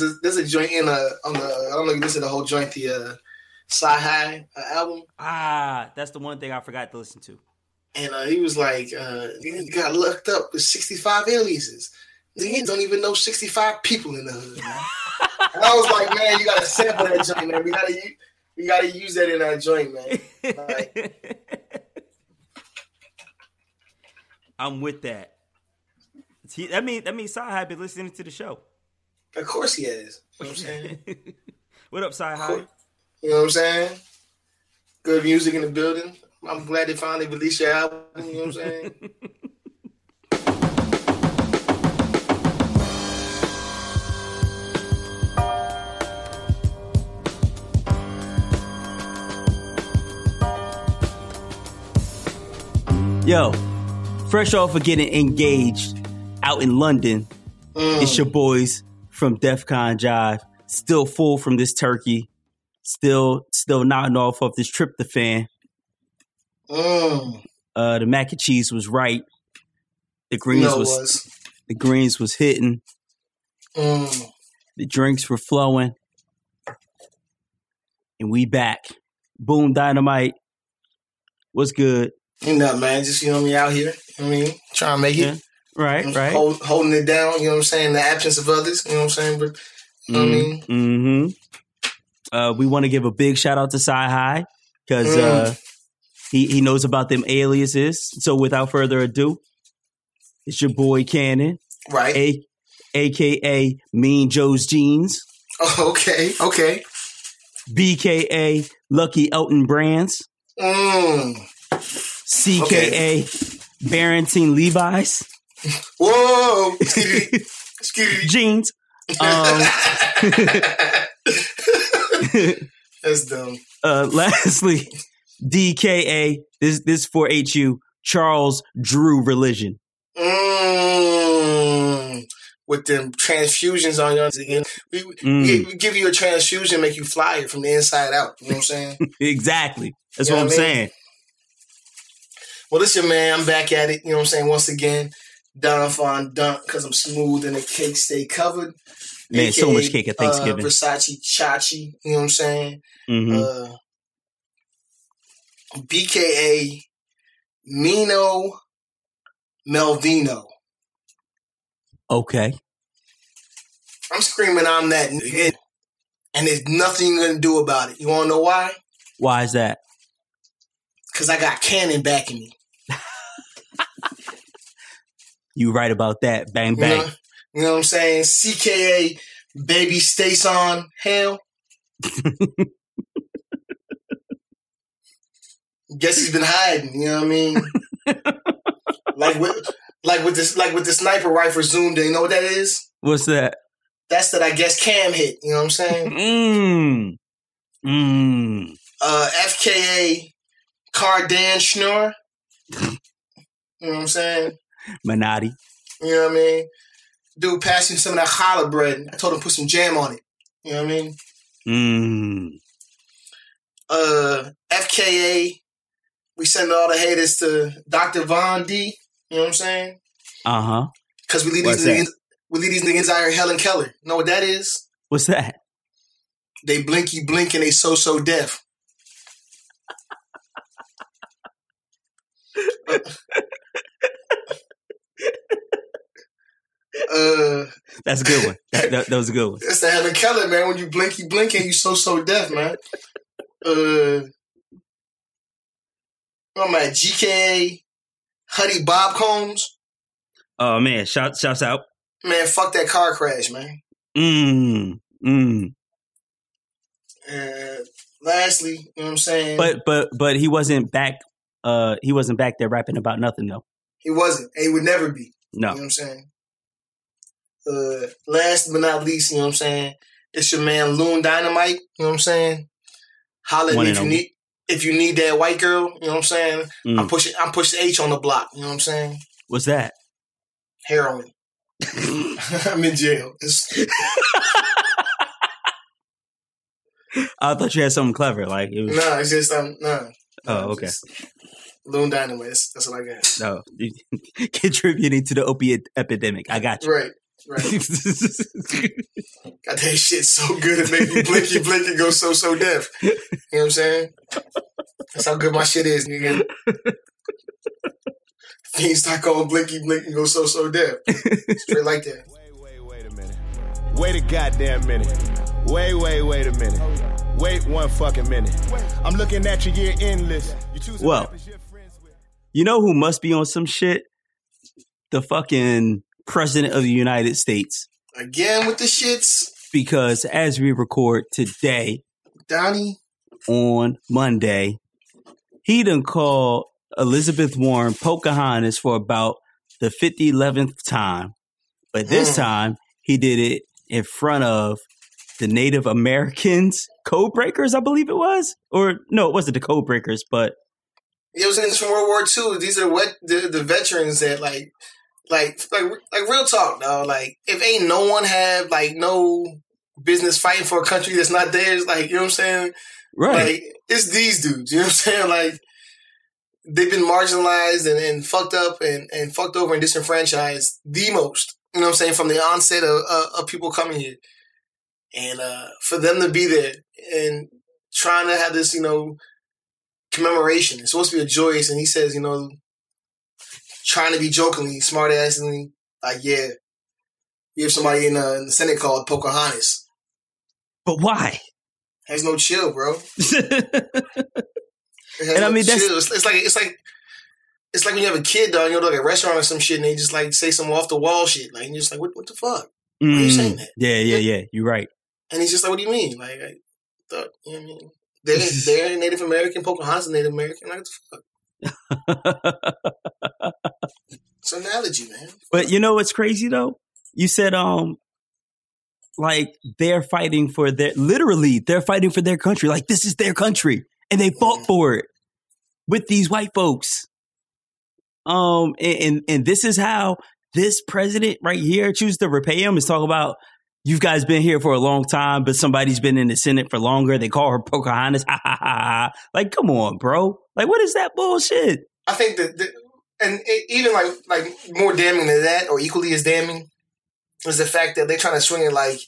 There's a, there's a joint in a on the I don't know if you listen to the whole joint the uh, Sci High uh, album, Ah, that's the one thing I forgot to listen to. and uh, he was like, uh, "You got looked up with 65 aliases. Niggas don't even know 65 people in the hood." Man. And I was like, "Man, you gotta sample that joint, man. We gotta we gotta use that in our joint, man." I'm with that. See, that mean that means High been listening to the show. Of course he is. You know what I'm saying? what up, Sci High? You know what I'm saying? Good music in the building. I'm glad they finally released your album. You know what I'm saying? Yo, fresh off of getting engaged out in London, it's mm. your boys from DEF CON Jive. Still full from this turkey. Still, still knocking off of this tryptophan. Mm. Uh, the mac and cheese was right. The greens No, was, was. the greens was hitting. Mm. The drinks were flowing. And we back. Boom dynamite. What's good? You know, man, just you know me out here. I mean, trying to make it. Right, right. Hold, holding it down, you know what I'm saying? The absence of others, you know what I'm saying? But you know what I mean? Mm-hmm. Uh, we want to give a big shout out to Sci High because Mm. uh, he he knows about them aliases. So without further ado, it's your boy Cannon, Right. a, aka Mean Joe's Jeans, Oh, okay, okay. BKA Lucky Elton Brands, Mm. CKA Barrington Levi's Whoa! Jeans. Um, That's dumb. uh, lastly, DKA this this for HU Charles Drew Religion. Mm. With them transfusions on your again. We, Mm. we, give you a transfusion, make you fly it from the inside out. You know what I'm saying? Exactly. That's You know what I'm mean? saying. well, listen, man, I'm back at it. You know what I'm saying? Once again, Don Fon Dunk, because I'm smooth and the cake stay covered. Man, so AKA, much cake at Thanksgiving. Uh, Versace Chachi, you know what I'm saying? Mhm. Uh, BKA Mino Melvino. okay. I'm screaming I'm that nigga. And there's nothing you're gonna do about it. You wanna know why? Why is that? Because I got Cannon backing me. You right about that. Bang You bang. know, you know what I'm saying? CKA Baby Stays on Hell. Guess he's been hiding, you know what I mean? like with like with this like with the sniper rifle zoomed in, you know what that is? What's that? That's that I guess Cam hit, you know what I'm saying? Mmm. Mmm. Uh FKA Cardan Schnorr. You know what I'm saying? Minotti. You know what I mean? Dude passed me some of that challah bread. I told him put some jam on it. You know what I mean? Mmm. Uh, FKA, we send all the haters to Dr. Von D. You know what I'm saying? Uh huh. Because we leave What's these that? niggas, we leave these niggas out here Helen Keller. You Know what that is? What's that? They blinky blink and they so so deaf. Uh, That's a good one. That, that, that was a good one. That's the Helen Keller, man. When you blinky blink and you so so deaf, man. Uh, oh my GK, Honey Bob Combs, Oh man, shout shouts out. man. Fuck that car crash, man. Mmm. Mmm. And lastly, you know what I'm saying? But but but he wasn't back. Uh, he wasn't back there rapping about nothing though. He wasn't. And he would never be. You know No. what I'm saying? Uh, last but not least, you know what I'm saying? It's your man Loon Dynamite. You know what I'm saying? Holla at One me and if you need if you need that white girl. You know what I'm saying? Mm. I'm pushing. I'm pushing H on the block. You know what I'm saying? What's that? Heroin. I'm in jail. I thought you had something clever. Like it was. no, it's just um no. Oh, okay. Loon Dynamite. That's, that's what I got. No, contributing to the opiate epidemic. I got you. Right. Right. Got that shit so good it make you blinky blink and go so so deaf. You know what I'm saying? That's how good my shit is, nigga. Fiends start calling blinky blink and go so so deaf. Straight like that. Wait, wait, wait a minute. Wait a goddamn minute. Wait, wait, wait a minute. Wait one fucking minute. I'm looking at your year end list. You choose Well, you know who must be on some shit? The fucking president of the United States. Again with the shits. Because as we record today, Donnie. on Monday, he done called Elizabeth Warren Pocahontas for about the 50 11th time. But this Mm. time, he did it in front of the Native Americans, code breakers, I believe it was. Or no, it wasn't the code breakers, but It was in from World War II. These are what the, the veterans that like, like, like, like real talk, dog. Like, if ain't no one have like no business fighting for a country that's not theirs, like you know what I'm saying? right. Like, it's these dudes. You know what I'm saying? Like, they've been marginalized and, and fucked up and, and fucked over and disenfranchised the most. You know what I'm saying? From the onset of, uh, of people coming here, and uh, for them to be there and trying to have this, you know, commemoration. It's supposed to be a joyous, and he says, you know, trying to be jokingly, smart assly, like, yeah, we have somebody in, uh, in the Senate called Pocahontas. but why? Has no chill, bro. And I no mean, that's- chill. It's, it's like it's like it's like when you have a kid, dog. You go to like a restaurant or some shit, and they just like say some off the wall shit. Like you're just like, what, what the fuck? are you Mm, saying that? Yeah, yeah, yeah. You're right. And he's just like, what do you mean? Like, I thought, you know what I mean? They're, they're Native American. Pocahontas Native American. Like, what the fuck? It's an analogy, man. But you know what's crazy though? You said um like they're fighting for their literally they're fighting for their country. Like this is their country and they fought Mhm. for it with these white folks. Um and, and and this is how this president right here chooses to repay him is talk about you guys been here for a long time, but somebody's been in the Senate for longer. They call her Pocahontas. Like, come on, bro. Like, what is that bullshit? I think that, that and it, even like like more damning than that, or equally as damning, is the fact that they're trying to swing it like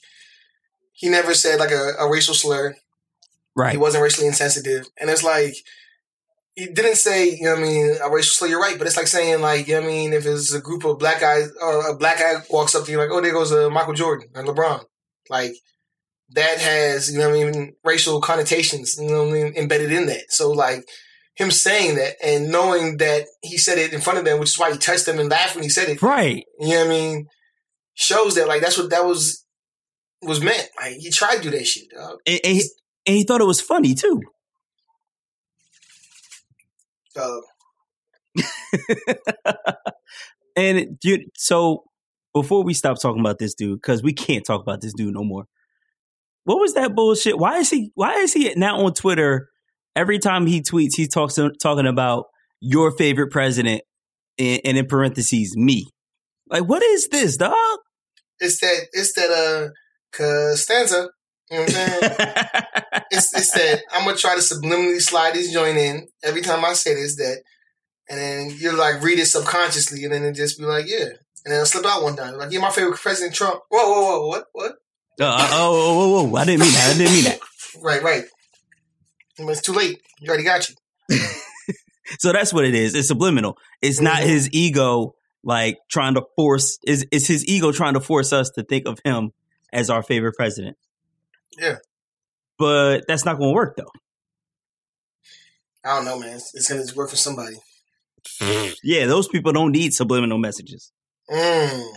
he never said like a, a racial slur. Right. He wasn't racially insensitive. And it's like, he didn't say, you know what I mean, a racial slur, you're right, but it's like saying, like, you know what I mean, if it's a group of black guys, or a black guy walks up to you, like, oh, there goes uh, Michael Jordan and LeBron. Like, that has, you know what I mean, racial connotations, you know what I mean, embedded in that. So, like, him saying that and knowing that he said it in front of them, which is why he touched them and laughed when he said it, Right. you know what I mean, shows that, like, that's what that was was meant. Like, he tried to do that shit, dog. And, and, he, and he thought it was funny too. And dude, so before we stop talking about this dude, because we can't talk about this dude no more. What was that bullshit? Why is he? Why is he now on Twitter? Every time he tweets, he talks talking about your favorite president, and, and in parentheses, me. Like, what is this, dog? it's that it's that uh Costanza. You know what I'm saying? it's it's that I'm gonna try to subliminally slide this joint in every time I say this that and then you're like read it subconsciously and then it just be like, yeah. And then it'll slip out one time. Like, yeah, my favorite President Trump. Whoa, whoa, whoa, what? What? Uh, oh, whoa, whoa, whoa! I didn't mean that. I didn't mean that. Right, right. But it's too late. You already got you. So that's what it is. It's subliminal. It's not Mhm. his ego like trying to force. Is it's his ego trying to force us to think of him as our favorite president. Yeah. But that's not going to work though. I don't know, man. It's, it's gonna work for somebody. Yeah, those people don't need subliminal messages. Mm.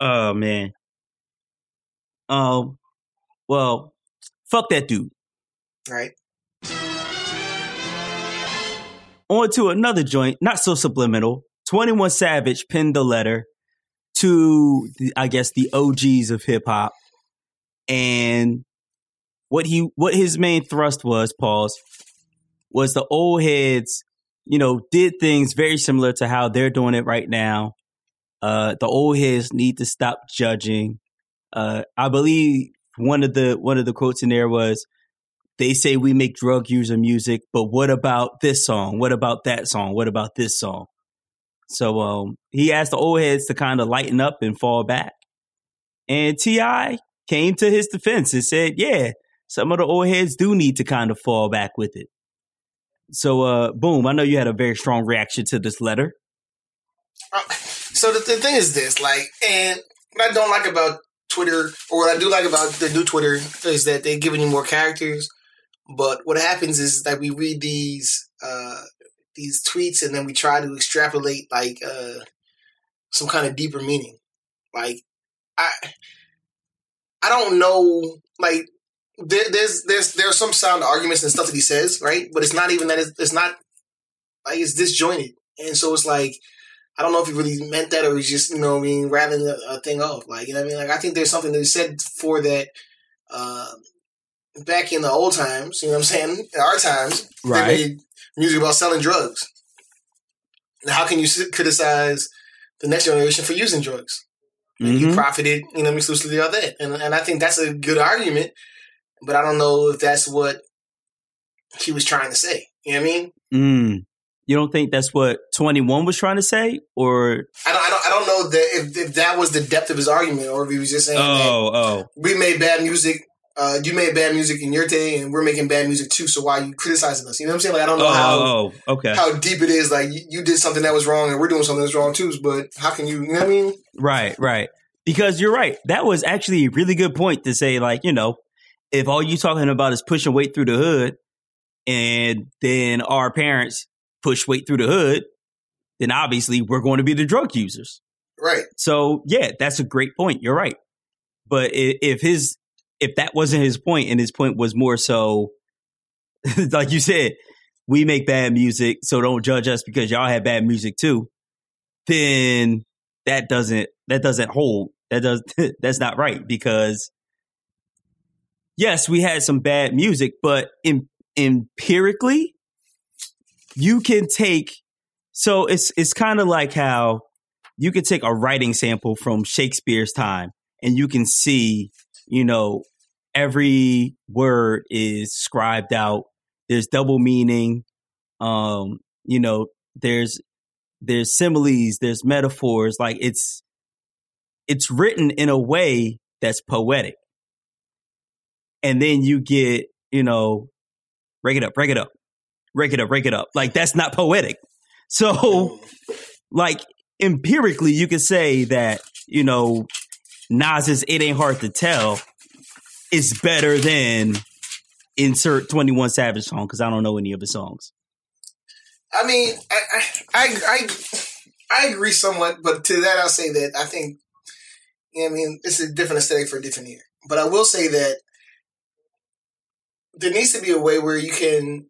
Oh man. Um. Well, fuck that dude. Right. On to another joint, not so subliminal. 21 Savage penned the letter to, the, I guess, the OGs of hip hop. And what he, what his main thrust was, pause, was the old heads, you know, did things very similar to how they're doing it right now. Uh, the old heads need to stop judging. Uh, I believe one of the, one of the quotes in there was, they say we make drug user music, but what about this song? What about that song? What about this song? So um, he asked the old heads to kind of lighten up and fall back. And T.I. came to his defense and said, yeah, some of the old heads do need to kind of fall back with it. So, uh, boom, I know you had a very strong reaction to this letter. Uh, so the, the thing is this, like, and what I don't like about Twitter, or what I do like about the new Twitter, is that they're giving you more characters. But what happens is that we read these uh, these tweets and then we try to extrapolate like uh, some kind of deeper meaning. Like I I don't know like there, there's there's there are some sound arguments and stuff that he says, right? But it's not even that it's, it's not like it's disjointed. And so it's like I don't know if he really meant that or he's just, you know, I mean, rattling a, a, thing off. Like, you know I mean? Like, I think there's something that he said for that, uh, back in the old times, you know what I'm saying? In our times, right. they made music about selling drugs. Now, how can you criticize the next generation for using drugs? Mm-hmm. You profited, you know, exclusively on that. And, and I think that's a good argument, but I don't know if that's what he was trying to say. You know what I mean? Mm. You don't think that's what 21 was trying to say? Or I don't, I don't, I don't know that if, if that was the depth of his argument or if he was just saying, oh, oh, we made bad music uh, you made bad music in your day, and we're making bad music too. So why are you criticizing us? You know what I'm saying? Like I don't know oh, how oh, okay. how deep it is. Like you, you, did something that was wrong, and we're doing something that's wrong too. But how can you? You know what I mean? Right, right. Because you're right. That was actually a really good point to say. Like you know, if all you're talking about is pushing weight through the hood, and then our parents push weight through the hood, then obviously we're going to be the drug users. Right. So yeah, that's a great point. You're right. But if his if that wasn't his point and his point was more so like you said we make bad music so don't judge us because y'all have bad music too then that doesn't that doesn't hold. That does that's not right because yes we had some bad music but in, empirically you can take so it's it's kind of like how you can take a writing sample from Shakespeare's time and you can see you know every word is scribed out. There's double meaning. Um, you know, there's there's similes, there's metaphors. Like it's it's written in a way that's poetic. And then you get, you know, break it up, break it up, break it up, break it up. Like that's not poetic. So, like empirically, you could say that you know Nas's "It Ain't Hard to Tell" is better than insert 21 Savage song because I don't know any of his songs. I mean, I, I, I, I, agree somewhat, but to that I'll say that I think, I mean, it's a different aesthetic for a different year. But I will say that there needs to be a way where you can,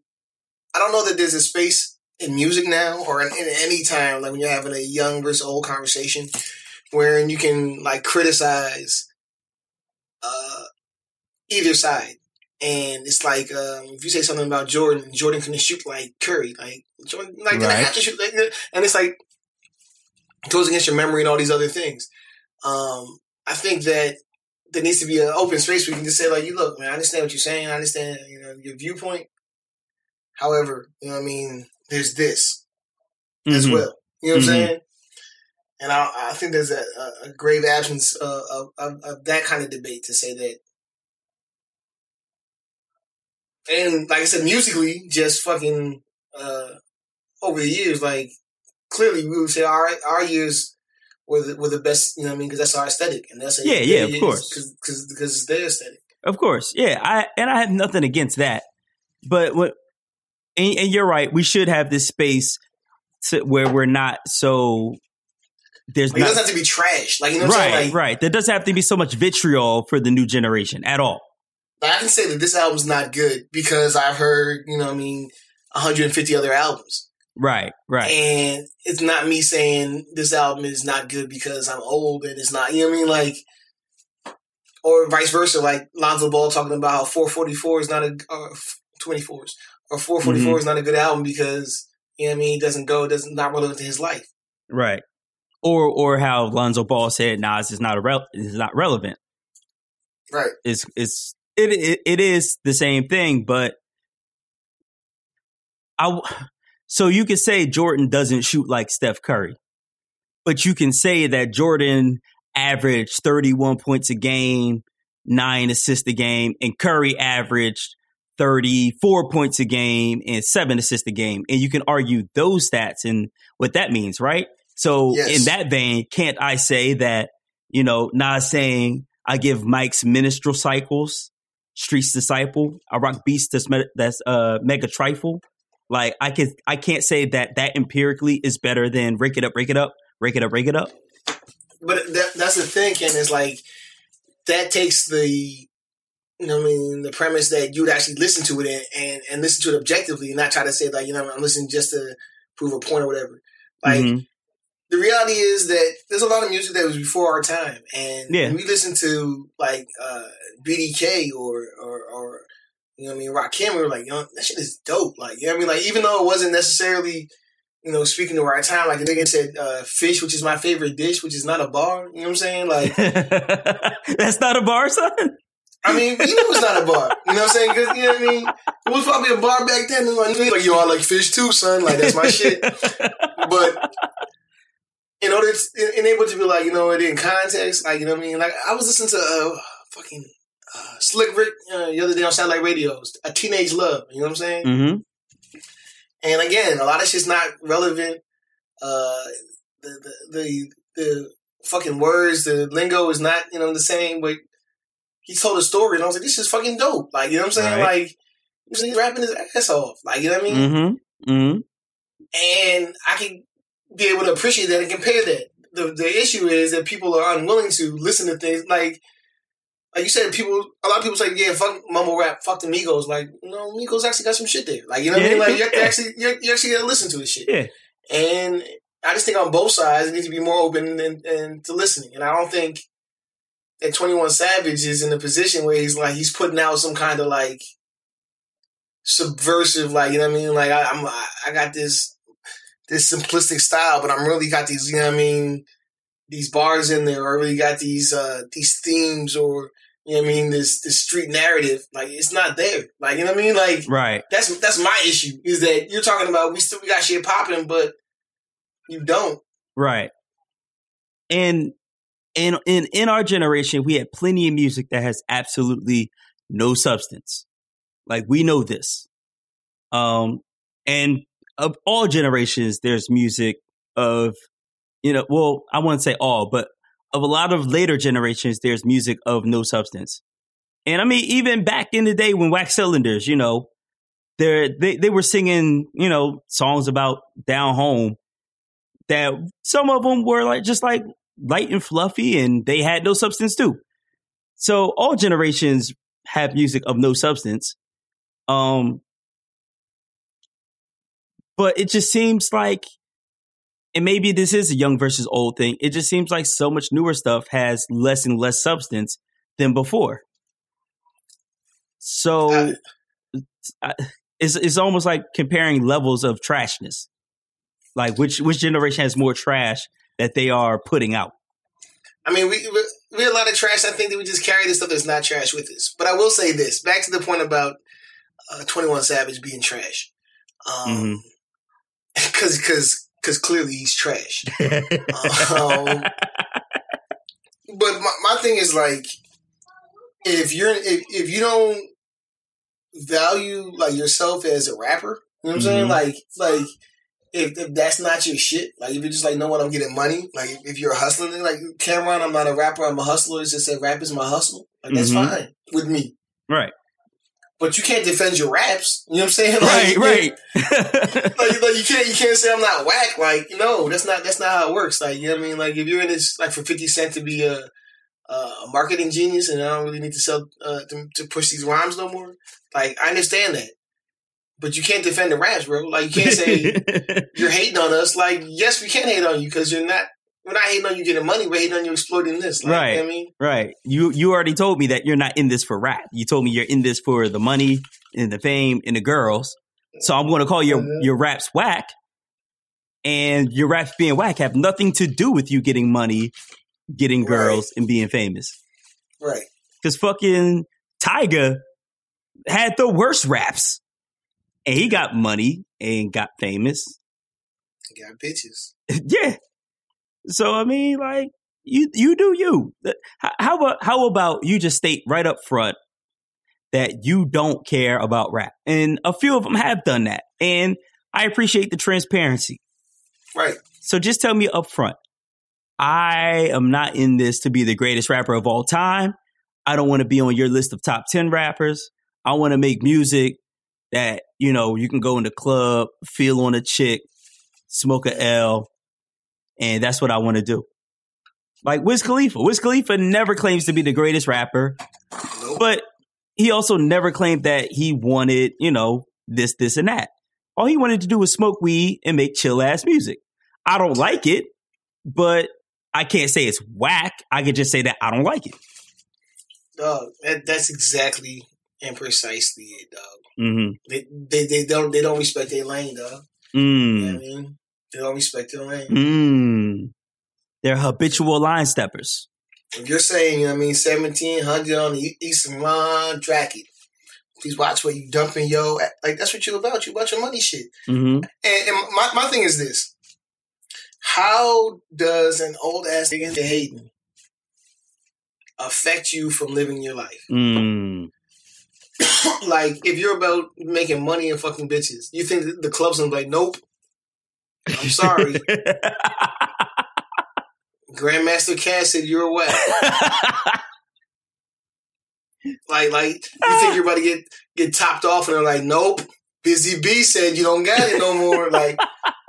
I don't know that there's a space in music now or in, in any time, like when you're having a young versus old conversation, wherein you can like criticize uh, either side. And it's like um, if you say something about Jordan, Jordan can shoot like Curry, like Jordan, like right. have to shoot, like, and it's like it goes against your memory and all these other things. Um, I think that there needs to be an open space where you can just say like, "You look, man, I understand what you're saying. I understand, you know, your viewpoint. However, you know, what I mean, there's this mm-hmm. as well. You know what mm-hmm. I'm saying? And I, I, think there's a, a grave absence of, of, of, that kind of debate to say that and like I said, musically, just fucking uh, over the years, like clearly we would say our our years were the, were the best. You know what I mean? Because that's our aesthetic, and that's yeah, yeah, of course, because because it's their aesthetic. Of course, yeah. I and I have nothing against that, but what and, and you're right. We should have this space to where we're not so there's like, not, it doesn't have to be trash. Like you know, right, like, right. There doesn't have to be so much vitriol for the new generation at all. I can say that this album's not good because I've heard, you know, I mean, 150 other albums. Right, right. And it's not me saying this album is not good because I'm old and it's not, you know what I mean? Like, or vice versa, like Lonzo Ball talking about how 444 is not a, uh, 24s, or 444 mm-hmm. is not a good album because, you know what I mean, it doesn't go, doesn't, not relevant to his life. Right. Or, or how Lonzo Ball said Nas is not a re- is not relevant. Right. It's, it's it, it it is the same thing, but I so you could say Jordan doesn't shoot like Steph Curry. but you can say that Jordan averaged 31 points a game, nine assists a game, and Curry averaged 34 points a game and seven assists a game. And you can argue those stats and what that means, right? So Yes. in that vein, can't I say that, you know, not saying I give Mike's minstrel cycles, Streets Disciple, I rock Beast that's, me- that's uh, Mega Trifle. Like I can I can't say that that empirically is better than Rake It Up, Rake It Up, Rake It Up, Rake It Up. But that, that's the thing, Ken, is like that takes the you know I mean the premise that you would actually listen to it and, and, and listen to it objectively and not try to say like, you know, I'm listening just to prove a point or whatever. Like Mhm. The reality is that there's a lot of music that was before our time. And Yeah. when we listen to like uh BDK or or or you know what I mean, Rakim, we were like, you know, that shit is dope. Like, you know what I mean? Like even though it wasn't necessarily you know, speaking to our time, like the nigga said, uh, fish, which is my favorite dish, which is not a bar. You know what I'm saying? Like, That's not a bar, son. I mean, you know, it's not a bar. You know what I'm saying? Because you know what I mean. It was probably a bar back then. And like, like, yo, I like fish too, son. Like, that's my shit. But in order to enable to be like, you know, it in context, like, you know what I mean? Like, I was listening to uh, fucking uh, Slick Rick uh, the other day on Satellite Radio, A Teenage Love. You know what I'm saying? hmm And again, a lot of shit's not relevant. Uh, the, the the the fucking words, the lingo is not you know the same. But he told a story, and I was like, this is fucking dope. Like you know what I'm saying? Right. Like he's rapping his ass off. Like you know what I mean? hmm hmm And I can be able to appreciate that and compare that. The the issue is that people are unwilling to listen to things like. Like you said, people. A lot of people say, "Yeah, fuck mumble rap, fuck the Migos." Like, no, Migos actually got some shit there. Like, you know what I mean? Like, you have to actually, you, you actually got to listen to this shit. Yeah. And I just think on both sides, it needs to be more open and, and to listening. And I don't think that Twenty One Savage is in a position where he's like he's putting out some kind of like subversive, like you know what I mean. Like I, I'm, I, I got this this simplistic style, but I'm really got these, you know what I mean, these bars in there, or I really got these uh these themes, or you know what I mean, this this street narrative. Like it's not there. Like you know what I mean, like Right. that's that's my issue is that you're talking about we still we got shit popping, but you don't. Right. And and in in our generation, we had plenty of music that has absolutely no substance. Like we know this. Um and of all generations, there's music of you know, well, I wouldn't say all, but of a lot of later generations, there's music of no substance. And I mean, even back in the day when Wax Cylinders, you know, they they were singing, you know, songs about down home that some of them were like just like light and fluffy and they had no substance too. So all generations have music of no substance. Um but it just seems like and maybe this is a young versus old thing. It just seems like so much newer stuff has less and less substance than before. So Uh, I- it's it's almost like comparing levels of trashness. Like which which generation has more trash that they are putting out? I mean, we we, a lot of trash. I think that we just carry this stuff that's not trash with us. But I will say this: back to the point about uh, Twenty One Savage being trash, Mhm. because because because clearly he's trash. um, but my, my thing is like, if you're if, if you don't value like yourself as a rapper, you know what I'm saying? Mhm. Like like if, if that's not your shit, like if you're just like, no one, I'm getting money. Like if, if you're hustling, like Cameron, I'm not a rapper, I'm a hustler. It's just that rap is my hustle. Like that's Mhm. fine with me. right, But you can't defend your raps. You know what I'm saying? right, right. like, like you can't you can't say I'm not whack. Like no, that's not that's not how it works. Like you know what I mean. Like if you're in this like for Fifty Cent to be a a marketing genius and I don't really need to sell uh, to, to push these rhymes no more. Like I understand that, but you can't defend the raps, bro. Like you can't say you're hating on us. Like yes, we can hate on you because you're not. We're not hating on you getting money. We're hating on you exploiting this. Like, You know Right. I mean. right. You you already told me that you're not in this for rap. You told me you're in this for the money and the fame and the girls. So I'm going to call your Mhm. your raps whack, and your raps being whack have nothing to do with you getting money, getting Right. girls, and being famous. Right. Because fucking Tyga had the worst raps. And he got money and got famous. Got bitches. yeah. So I mean, like you you do you. How about how about you just state right up front that you don't care about rap, and a few of them have done that, and I appreciate the transparency. Right. So just tell me up front. I am not in this to be the greatest rapper of all time. I don't want to be on your list of top 10 rappers. I want to make music that, you know, you can go in the club, feel on a chick, smoke a L, and that's what I want to do. Like Wiz Khalifa. Wiz Khalifa never claims to be the greatest rapper, but he also never claimed that he wanted, you know, this, this, and that. All he wanted to do was smoke weed and make chill ass music. I don't like it, but I can't say it's whack. I can just say that I don't like it. Dog, that, that's exactly and precisely it, dog. Mm-hmm. They, they they don't they don't respect their lane, dog. Mm. You know I mean? They don't respect their lane. Mm. They're habitual line steppers. If you're saying, you know I mean, seventeen hundred on the Eastern Line, track it. Please watch where you dumping yo. Like that's what you're about. You about your money shit. Mm-hmm. And, and my my thing is this: How does an old ass nigga hating affect you from living your life? Mm. like if you're about making money and fucking bitches, you think the club's gonna be like, nope. I'm sorry. Grandmaster Caz said you're wet. like, like you think you're about to get get topped off, and they're like, nope. Busy B said you don't got it no more. Like,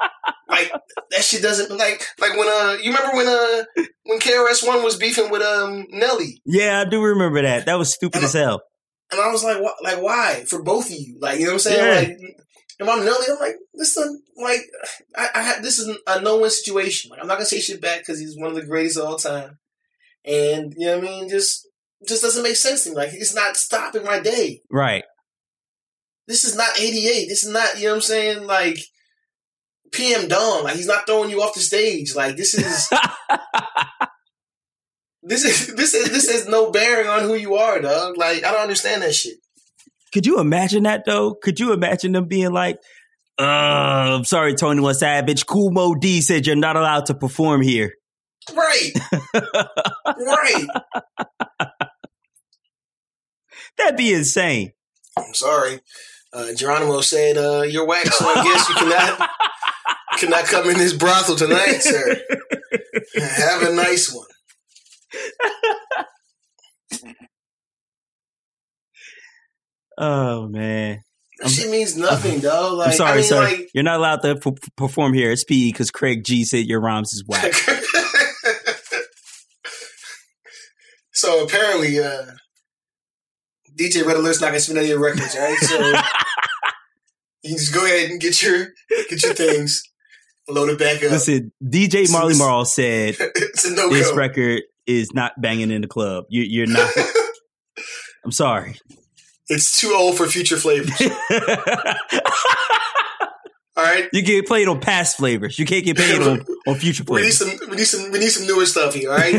like that shit doesn't like like when uh you remember when uh when KRS One was beefing with um Nelly. Yeah, I do remember that. That was stupid and as hell. And I was like, what, like why for both of you? Like you know what I'm saying? Yeah. Like if I'm Nelly, I'm like this is like I, I have this is a no win situation. Like I'm not gonna say shit back because he's one of the greatest of all time. And you know what I mean? Just just doesn't make sense to me. Like it's not stopping my day. Right. This is not 88. This is not, you know what I'm saying? Like PM Dawn. Like he's not throwing you off the stage. Like this is This is this is this has no bearing on who you are, dog. Like I don't understand that shit. Could you imagine that though? Could you imagine them being like, uh, I'm sorry, Tony One Savage. Moe Dee said you're not allowed to perform here. Right. right. That'd be insane. I'm sorry. Uh, Geronimo said, uh, you're whack, so I guess you cannot cannot come in this brothel tonight, sir. Have a nice one. Oh man. She means nothing, though. Like, I'm sorry, I mean, sir. Like, you're not allowed to p- perform here. It's PE because Craig G said your rhymes is whack. so apparently, uh, DJ Red Alert's not gonna spin any of your records, right? So you can just go ahead and get your get your things loaded back up. Listen, DJ Marley Marl said no this record is not banging in the club. You, you're not. I'm sorry. It's too old for future flavors. All right. You can get paid on past flavors. You can't get paid on, on future flavors. We need some we need some we need some newer stuff here, all right?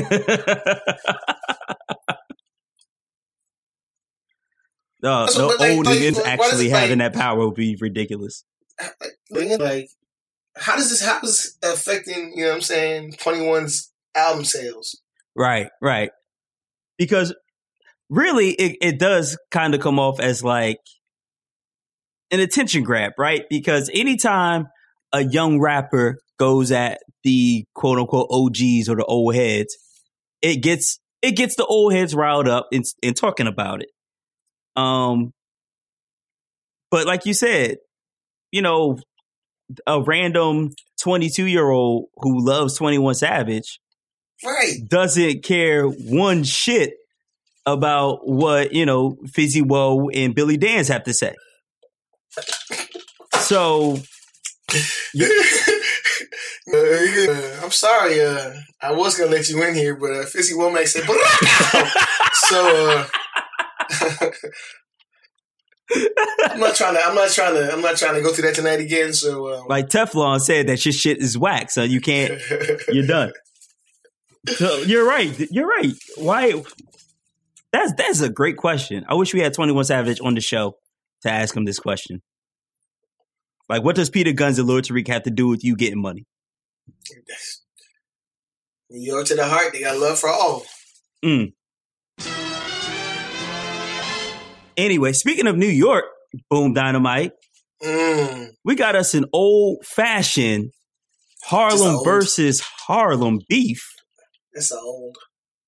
no, so, no like, old like, actually having that power would be ridiculous. Like, how does this how is affecting, you know what I'm saying, 21's album sales? Right, right. Because really it, it does kind of come off as like an attention grab, right? Because anytime a young rapper goes at the quote unquote OGs or the old heads, it gets it gets the old heads riled up in, in talking about it. Um, but like you said, you know, a random 22 year old who loves 21 Savage right. doesn't care one shit about what, you know, Fizzy Woe and Billy Danze have to say. So uh, I'm sorry, uh, I was gonna let you in here, but uh, Fizzy Womack said so uh, I'm not trying to. I'm not trying to. I'm not trying to go through that tonight again. So, um, like Teflon said, that your shit is whack, so you can't. you're done. So you're right. You're right. Why? That's that's a great question. I wish we had Twenty One Savage on the show to ask him this question. Like, what does Peter Guns and Lord Tariq have to do with you getting money? New York to the heart. They got love for all. Mm. Anyway, speaking of New York, boom dynamite. Mm. We got us an old fashioned Harlem old. versus Harlem beef. That's old.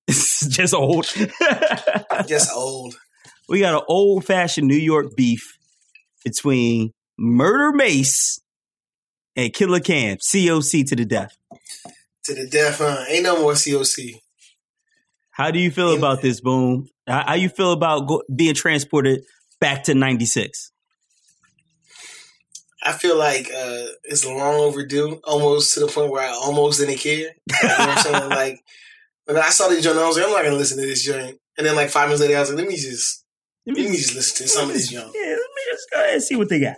Just old. Just old. we got an old fashioned New York beef between Murder Mace and Killer Cam. COC to the death. To the death, huh? Ain't no more COC. How do you feel Yeah. about this, Boom? How, how you feel about go, being transported back to 96? I feel like uh, it's long overdue, almost to the point where I almost didn't care. You know what I'm saying? Like when I saw the joint, I was like, I'm not gonna listen to this joint. And then like five minutes later, I was like, let me just Let let me just listen to some of this joint. Yeah, let me just go ahead and see what they got.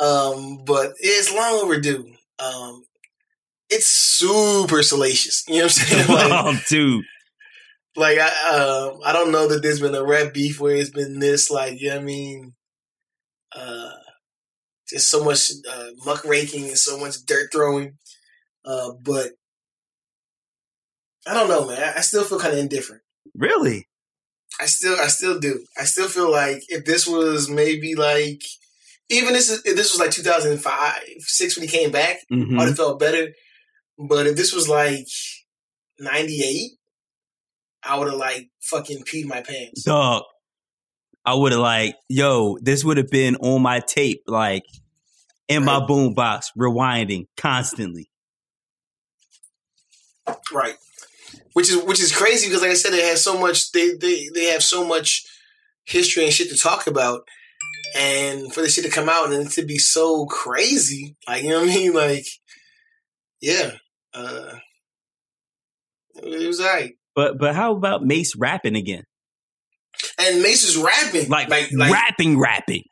Um, but it's long overdue. Um, it's super salacious. You know what I'm saying? Like, oh, dude. like I, um, I don't know that there's been a rap beef where it's been this like, you know what I mean? Uh, just so much uh, muck raking and so much dirt throwing. Uh, but I don't know, man. I, still feel kind of indifferent. Really? I still, I still do. I still feel like if this was maybe like, even this is, if this was like 2005, six when he came back, Mhm. I would have felt better. But if this was like 98, I would have like fucking peed my pants. Dog. I would have like, yo, this would have been on my tape, like in my Right. boombox, rewinding constantly. Right. Which is which is crazy because like I said, they have so much they, they they have so much history and shit to talk about. And for this shit to come out and it to be so crazy, like you know what I mean? Like, yeah. Uh it was alright. But but how about Mace rapping again? And Mace is rapping. Like, like, like rapping, rapping.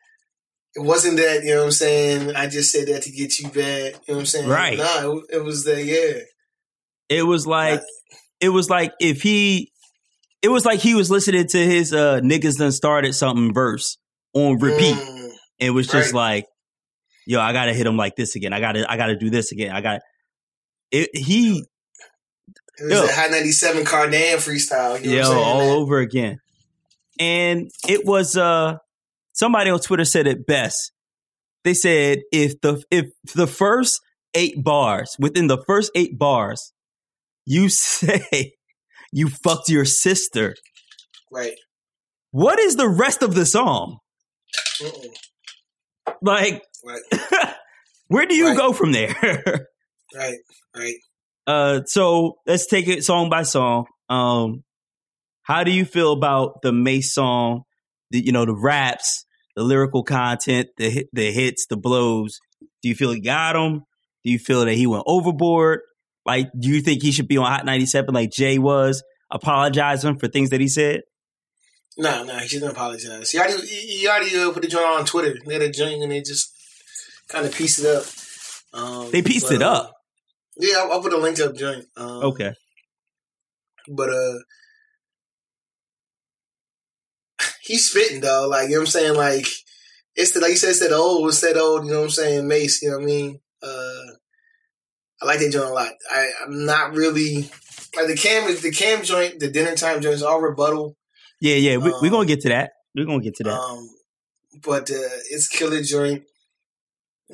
it wasn't that, you know what I'm saying? I just said that to get you back. You know what I'm saying? Right. No, it, it was that, yeah. It was like it was like if he it was like he was listening to his uh niggas done started something verse on repeat. Mm, It was just Right. like, yo, I gotta hit him like this again. I gotta I gotta do this again. I got it he it was Yo. a high 97 Cardan freestyle. You know yo what I'm saying? all over again. And it was uh somebody on Twitter said it best. They said if the if the first eight bars, within the first eight bars, you say you fucked your sister, Right. what is the rest of the song? Mm-mm. Like Right. where do you Right. go from there? Right. Right. Uh, so let's take it song by song. Um, how do you feel about the Mace song? The, you know, the raps, the lyrical content, the the hits, the blows. Do you feel he got them? Do you feel that he went overboard? Like, do you think he should be on Hot 97 like Jay was, apologizing for things that he said? No, no, he shouldn't apologize. He already, he already uh, put the joint on Twitter. They had a joint and they just kind of pieced it up. Um, They pieced but, it uh, up. Yeah, I'll, I'll put a link to the joint. Um, Okay. But uh, he's spitting though. Like you know what I'm saying. Like it's the like you said, it's that old, it's that old. You know what I'm saying, Mace. You know what I mean. I like that joint a lot. I I'm not really like the cam is the cam joint, the dinner time joint is all rebuttal. Yeah, yeah. We, we're Um, going to get to that. We're going to get to that. Um, but uh, it's killer joint.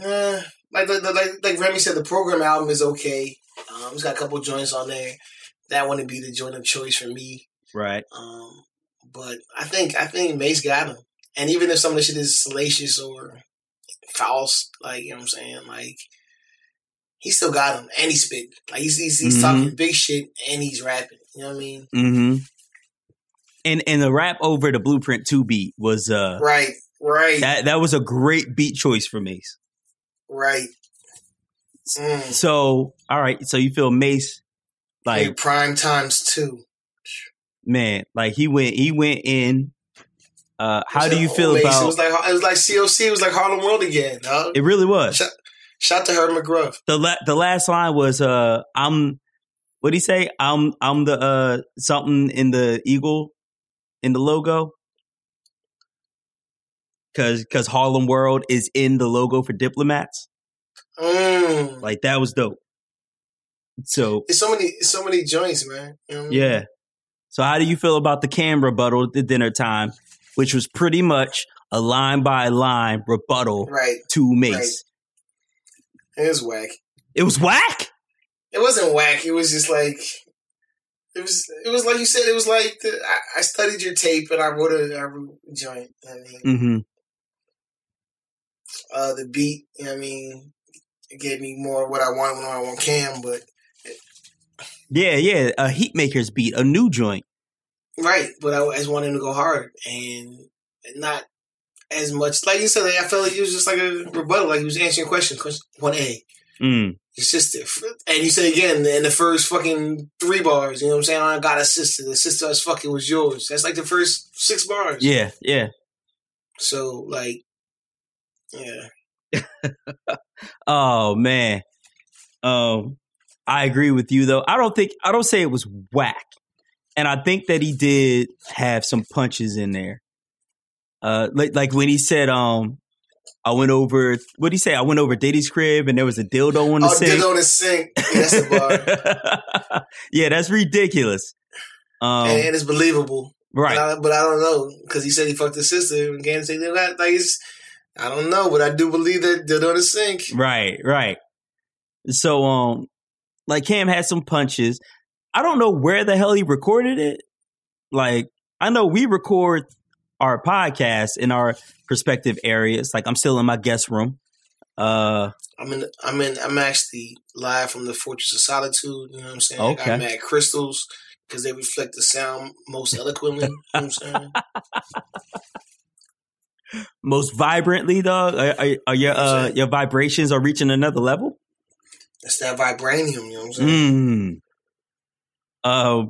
Uh, like, like like like Remy said, the program album is okay. Um, it's got a couple joints on there. That wouldn't be the joint of choice for me. right. Um, but I think I think Mace got him. And even if some of the shit is salacious or false, like you know what I'm saying, like he still got him, and he spit. Like he's he's, he's Mhm. talking big shit, and he's rapping. You know what I mean? Mm-hmm. And and the rap over the Blueprint 2 beat was uh Right, right, that that was a great beat choice for Mace. right. Mm. So, all right, so you feel Mace like Like prime times two. man, like he went he went in uh how do you feel Mace. It was like it was like COC. It was like Harlem World again. Dog. it really was. Shout, to Herb McGruff. The la- the last line was uh I'm what would he say? I'm I'm the uh something in the eagle in the logo. Cause cause Harlem World is in the logo for diplomats. Mm. Like that was dope. So It's so many, so many joints, man. You know what I mean? yeah. So how do you feel about the Cam rebuttal at the dinner time, which was pretty much a line by line rebuttal Right. to Mace? It was whack. It was whack. It wasn't whack. It was just like it was. It was like you said. It was like the, I, I studied your tape and I wrote a, I wrote a joint. I mean, Mm-hmm. uh, the beat. You know what I mean, it gave me more what I wanted when I want Cam, but Yeah, yeah. A Heatmakerz beat, a new joint. right. But I just wanted to go hard and not as much. Like you said, like, I felt like it was just like a rebuttal. Like he was answering questions. Question one A. Mm. Sister. And you said again in the first fucking three bars, you know what I'm saying? I got a sister. The sister I was fucking was yours. That's like the first six bars. Yeah, yeah. So like, yeah. Oh man. Um I agree with you though. I don't think I don't say it was whack. And I think that he did have some punches in there. Uh like like when he said um I went over what did he say? I went over Diddy's crib and there was a dildo on the Oh, sink. dildo on the sink. Yeah, that's the bar. yeah, that's ridiculous. Um and, and it's believable. right. But I, but I don't know because he said he fucked his sister and can't say that. Like it's, I don't know, but I do believe that dildo on the sink. Right, right. So um like Cam had some punches. I don't know where the hell he recorded it. Like I know we record our podcast in our respective areas. Like I'm still in my guest room. Uh I'm in. I'm in. I'm actually live from the Fortress of Solitude. You know what I'm saying? Okay. I got mad crystals because they reflect the sound most eloquently. you know what I'm saying? most vibrantly though. Are, are, are your uh your vibrations are reaching another level? That's that vibranium. You know what I'm saying? Mm. Uh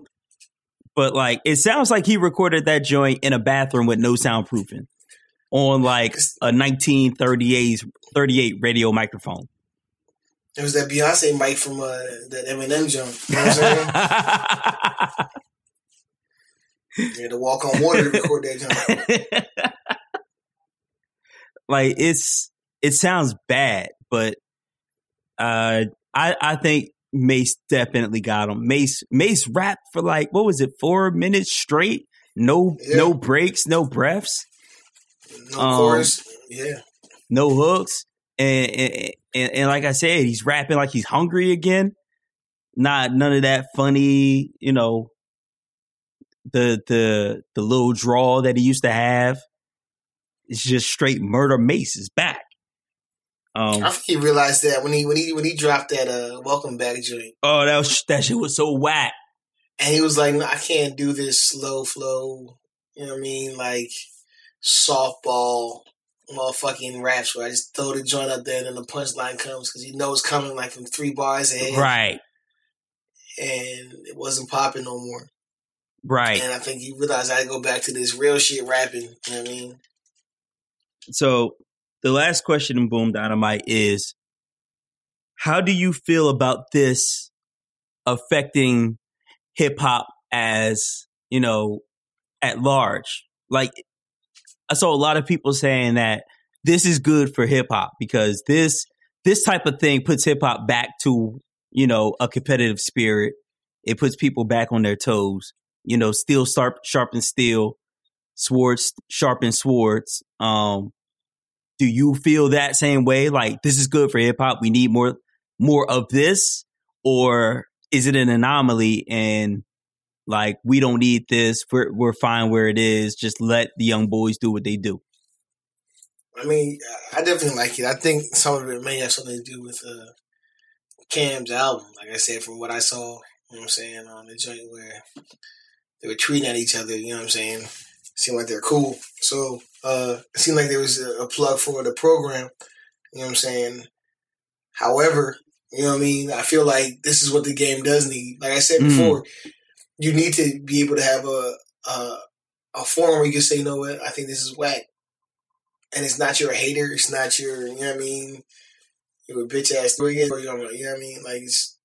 but like it sounds like he recorded that joint in a bathroom with no soundproofing on like a 1938 38 radio microphone. It was that Beyonce mic from uh, that Eminem jump. You know what I'm saying? You had to walk on water to record that jump. like it's it sounds bad, but uh I I think Mace definitely got him. Mace Mace rapped for like what was it, four minutes straight? No Yeah. no breaks, no breaths, No Um, chorus. Yeah. no hooks. And, and and and like I said, he's rapping like he's hungry again. Not none of that funny, you know, the the the little draw that he used to have. It's just straight murder Mace is back. Um, I think he realized that when he when he when he dropped that uh welcome back joint. oh, that was that shit was so whack. And he was like, no, I can't do this slow flow, you know what I mean? Like softball motherfucking raps where I just throw the joint up there and then the punchline comes because you know it's coming like from three bars ahead. Right, And it wasn't popping no more. right. And I think he realized I had to go back to this real shit rapping. You know what I mean? So the last question in Boom Dynamite is how do you feel about this affecting hip hop as, you know, at large? Like I saw a lot of people saying that this is good for hip hop because this this type of thing puts hip hop back to, you know, a competitive spirit. It puts people back on their toes. You know, steel sharp sharpen steel, swords sharpen swords. Um, do you feel that same way? Like this is good for hip hop. We need more more of this, or is it an anomaly and like we don't need this? We're we're fine where it is. Just let the young boys do what they do. I mean, I definitely like it. I think some of it may have something to do with uh, Cam's album. Like I said, from what I saw, you know what I'm saying, on the joint where they were tweeting at each other, you know what I'm saying? Seemed like they're cool. So uh, it seemed like there was a, plug for the program, you know what I'm saying? However, you know what I mean? I feel like this is what the game does need. Like I said Mm. before, you need to be able to have a, a, a forum where you can say, you know what, I think this is whack and it's not your hater. It's not your, you know what I mean? You're a bitch ass You know what I mean? Like it's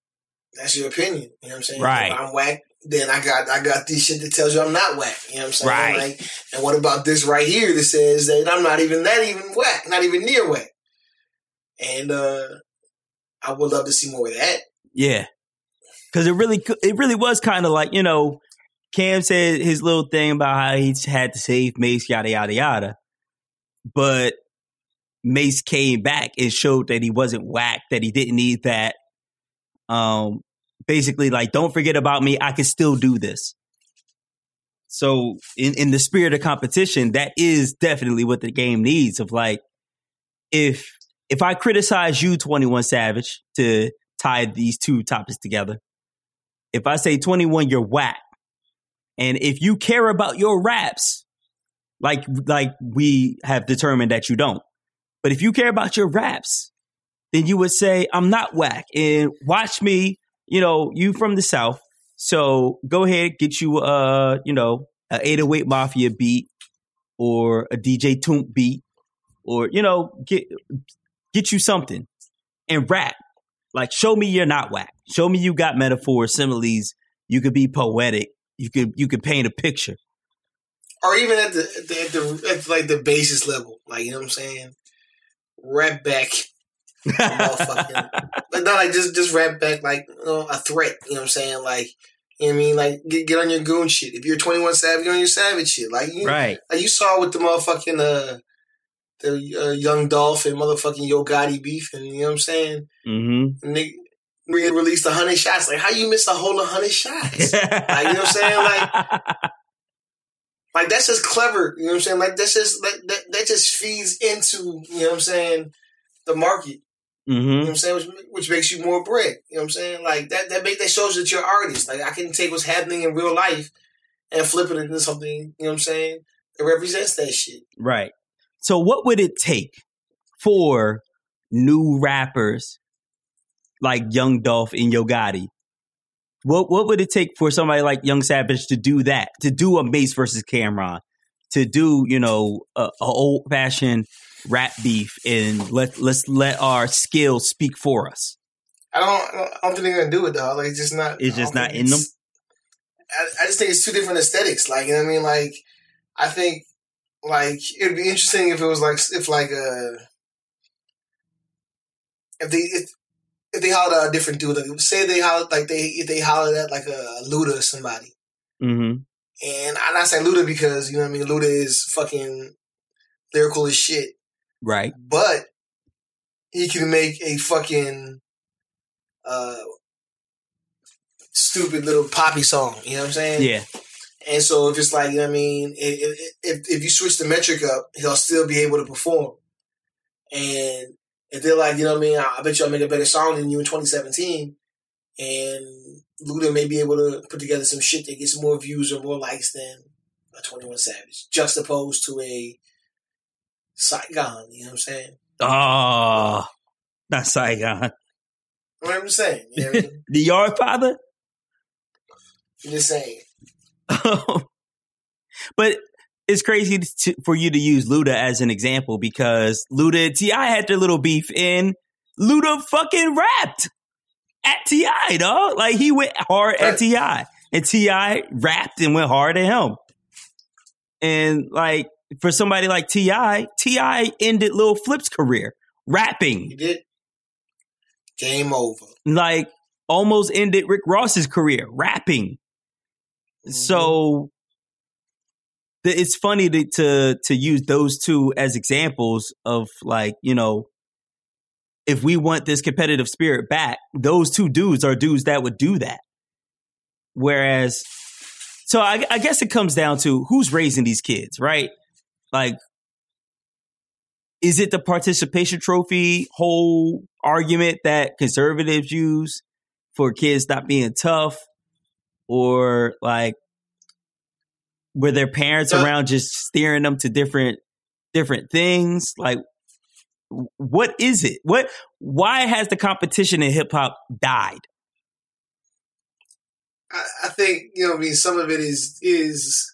that's your opinion. You know what I'm saying? Right. If I'm whack. Then I got I got this shit that tells you I'm not whack. You know what I'm saying? Right. Like, and what about this right here that says that I'm not even that even whack, not even near whack. And uh I would love to see more of that. Yeah, because it really it really was kind of like you know Cam said his little thing about how he had to save Mace, yada yada yada, but Mace came back and showed that he wasn't whack, that he didn't need that. Um, basically, like, don't forget about me. I can still do this. So, in in the spirit of competition, that is definitely what the game needs. Of like, if if I criticize you, Twenty One Savage, to tie these two topics together, if I say 21, you're whack. And if you care about your raps, like like we have determined that you don't. But if you care about your raps, then you would say, I'm not whack. And watch me, you know, you from the South. So go ahead, get you uh, you know, a 808 Mafia beat or a DJ Toomp beat, or, you know, get get you something and rap. Like show me you're not whack. Show me you got metaphors, similes. You could be poetic. You could you could paint a picture. Or even at the at the, at the at like the basis level, like you know what I'm saying, rap back, motherfucking, but not like just just rap back like you know, a threat. You know what I'm saying, like. You know what I mean? Like, get, get on your goon shit. If you're 21 Savage, get on your Savage shit. Like, you, right. Like you saw with the motherfucking, uh, the uh, Young Dolph and motherfucking Yo Gotti beef, and you know what I'm saying? Mm-hmm. And they, we released a hundred shots. Like, how you miss a whole hundred shots? like, you know what I'm saying? Like, like that's just clever. You know what I'm saying? Like, that's just that that, that just feeds into you know what I'm saying the market. Mm-hmm. You know what I'm saying? Which, which, makes you more bread. You know what I'm saying? Like that that make that shows that you're an artist. Like I can take what's happening in real life and flip it into something. You know what I'm saying? That represents that shit. Right. So what would it take for new rappers like Young Dolph and Yo Gotti? What what would it take for somebody like Young Savage to do that? To do a Mace versus Cam'ron? To do, you know, a, a old fashioned rap beef and let let's let our skills speak for us. I don't I don't think they're gonna do it though. Like it's just not It's just not in them. I, I just think it's two different aesthetics. Like you know what I mean? Like I think like it'd be interesting if it was like if like uh if they if, if they hollered at a different dude, like say they hollered like they if they hollered at like a Luda or somebody. Mm-hmm. And I'm not saying Luda because you know what I mean. Luda is fucking lyrical as shit, Right. but he can make a fucking uh stupid little poppy song. You know what I'm saying? Yeah. And so if it's like, you know what I mean, if, if, if you switch the metric up, he'll still be able to perform. And if they're like, you know what I mean, I bet you I'll make a better song than you in 2017. And Luda may be able to put together some shit that gets more views or more likes than a 21 Savage, just opposed to a Saigon, you know what I'm saying? Oh, not Saigon. What I'm saying, you know what I mean? the Yard Father? I'm just saying. but it's crazy to, for you to use Luda as an example because Luda and T.I. had their little beef, and Luda fucking rapped at T.I., dog. Like he went hard at T.I., and T.I. rapped and went hard at him. And like for somebody like T.I., T.I. ended Lil Flip's career rapping. He did. Game over. Like almost ended Rick Ross's career rapping. Mm-hmm. So the, it's funny to, to to use those two as examples of like you know if we want this competitive spirit back, those two dudes are dudes that would do that. Whereas, so I, I guess it comes down to who's raising these kids, right? Like, is it the participation trophy whole argument that conservatives use for kids not being tough? Or like were their parents Yeah. around just steering them to different different things? Like what is it? What why has the competition in hip hop died? I, I think, you know, I mean, some of it is is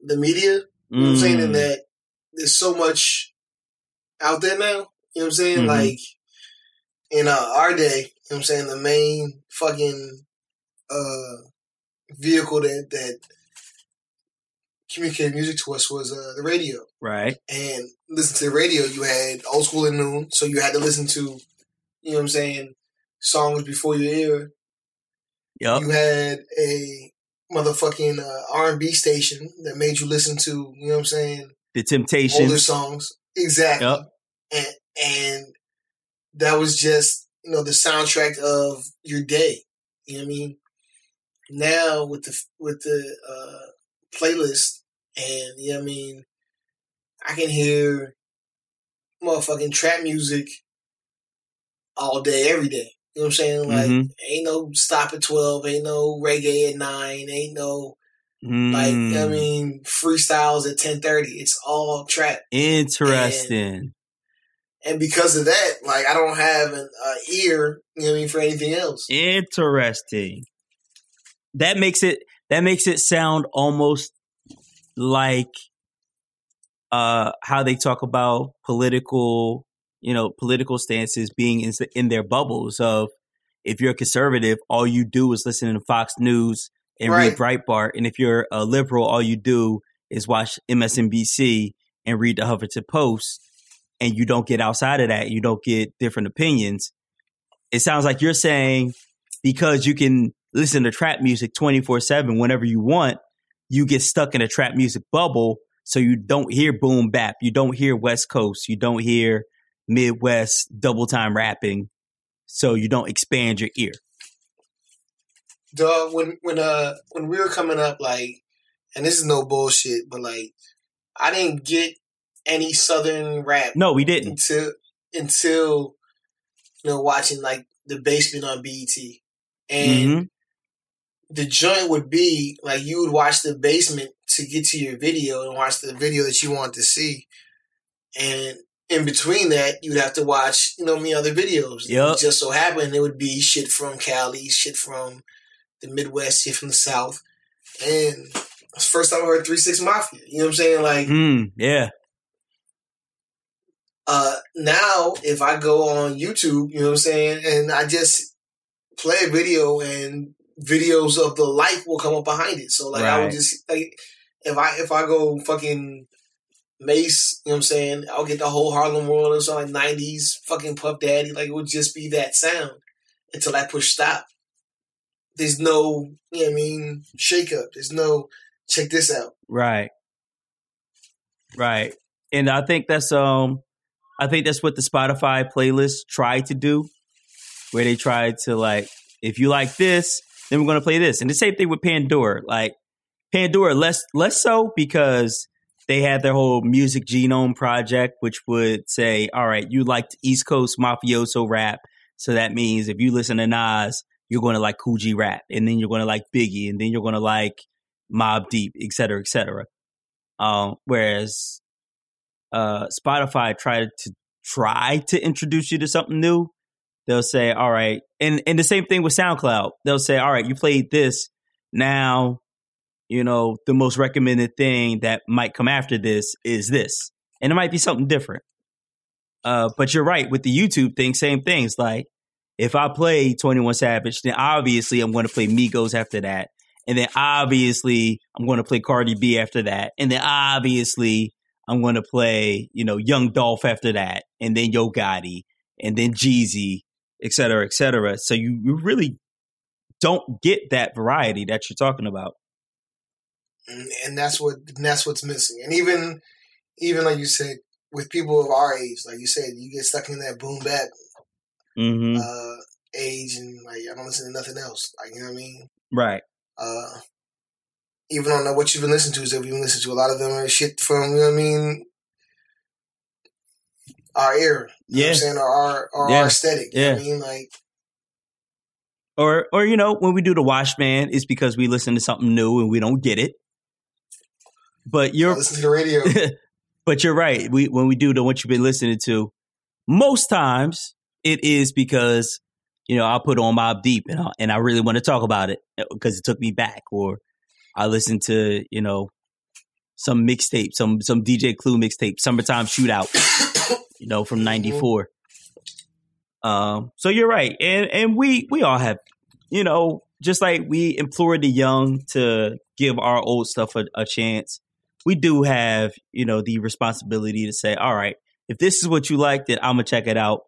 the media. You know what I'm saying? In Mm, that there's so much out there now. You know what I'm saying? Mhm. Like in uh, our day, you know what I'm saying, the main fucking uh vehicle that that communicated music to us was uh, the radio. right. And listen to the radio, you had old school and noon, so you had to listen to, you know what I'm saying, songs before your ear. Yep. You had a motherfucking uh, R&B station that made you listen to, you know what I'm saying, The Temptations. older songs. Exactly. Yep. And and that was just, you know, the soundtrack of your day. You know what I mean? Now with the with the uh playlist and you know what I mean, I can hear motherfucking trap music all day, every day. You know what I'm saying? Like Mhm. ain't no stop at twelve, ain't no reggae at nine, ain't no like know what I Mm, mean freestyles at ten thirty. It's all trap. Interesting. And because of that, like I don't have an uh, ear, you know what I mean, for anything else. Interesting. That makes it that makes it sound almost like uh how they talk about political, you know, political stances being in, in their bubbles of if you're a conservative, all you do is listen to Fox News and read Breitbart, and if you're a liberal, all you do is watch MSNBC and read the Huffington Post, and you don't get outside of that. You don't get different opinions. It sounds like you're saying because you can listen to trap music 24 7 whenever you want, you get stuck in a trap music bubble. So you don't hear boom bap, you don't hear West Coast, you don't hear Midwest double time rapping. So you don't expand your ear. Dog, when when uh when we were coming up, like, and this is no bullshit, but like, I didn't get any southern rap No, we didn't. until until you know watching like the basement on BET, and hmm the joint would be like you would watch the basement to get to your video and watch the video that you want to see, and in between that you would have to watch you know many other videos. Yep. It just so happened it would be shit from Cali, shit from the Midwest, shit from the South, and that's the first time I heard Three Six Mafia. You know what I'm saying? Like Mm, yeah. uh now if I go on YouTube, you know what I'm saying, and I just play a video and videos of the life will come up behind it. So like I would just like if I if I go fucking Mace, you know what I'm saying, I'll get the whole Harlem World and so like nineties fucking Puff Daddy, like it would just be that sound until I push stop. There's no, you know what I mean, shake up. There's no check this out. Right. Right. And I think that's um I think that's what the Spotify playlist tried to do, where they tried to like, if you like this, then we're gonna play this. And the same thing with Pandora. Like Pandora, less less so because they had their whole music genome project, which would say, all right, you liked East Coast mafioso rap. So that means if you listen to Nas, you're going to like Coogi rap, and then you're going to like Biggie, and then you're going to like Mobb Deep, et cetera, et cetera. Um, whereas uh, Spotify tried to try to introduce you to something new. They'll say, all right, and and the same thing with SoundCloud. They'll say, all right, you played this. Now, you know, the most recommended thing that might come after this is this, and it might be something different. Uh, but you're right with the YouTube thing. Same things. Like if I play Twenty One Savage, then obviously I'm going to play Migos after that, and then obviously I'm going to play Cardi B after that, and then obviously I'm going to play you know Young Dolph after that, and then Yo Gotti, and then Jeezy, et cetera, et cetera. So you, you really don't get that variety that you're talking about. And, and that's what and that's what's missing. And even even like you said, with people of our age, like you said, you get stuck in that boom bap hmm uh, age, and like I don't listen to nothing else. Like you know what I mean? Right. Uh, even on what you've been listening to, is that you've been listening to a lot of them are shit from you know what I mean. Our era, you know what Yeah. I'm saying, or our, or Yeah. our aesthetic. You know what I mean, like Or or you know when we do the wash Watchman, it's because we listen to something new and we don't get it. But you're listen to the radio. but you're right. We when we do the what you've been listening to, most times it is because you know I'll put on Mobb Deep and I, and I really want to talk about it because it took me back, or I listen to you know some mixtape, some some DJ Clue mixtape, Summertime Shootout, you know from '94. Um, so you're right, and and we we all have, you know, just like we implore the young to give our old stuff a, a chance. We do have, you know, the responsibility to say, all right, if this is what you like, then I'm gonna check it out.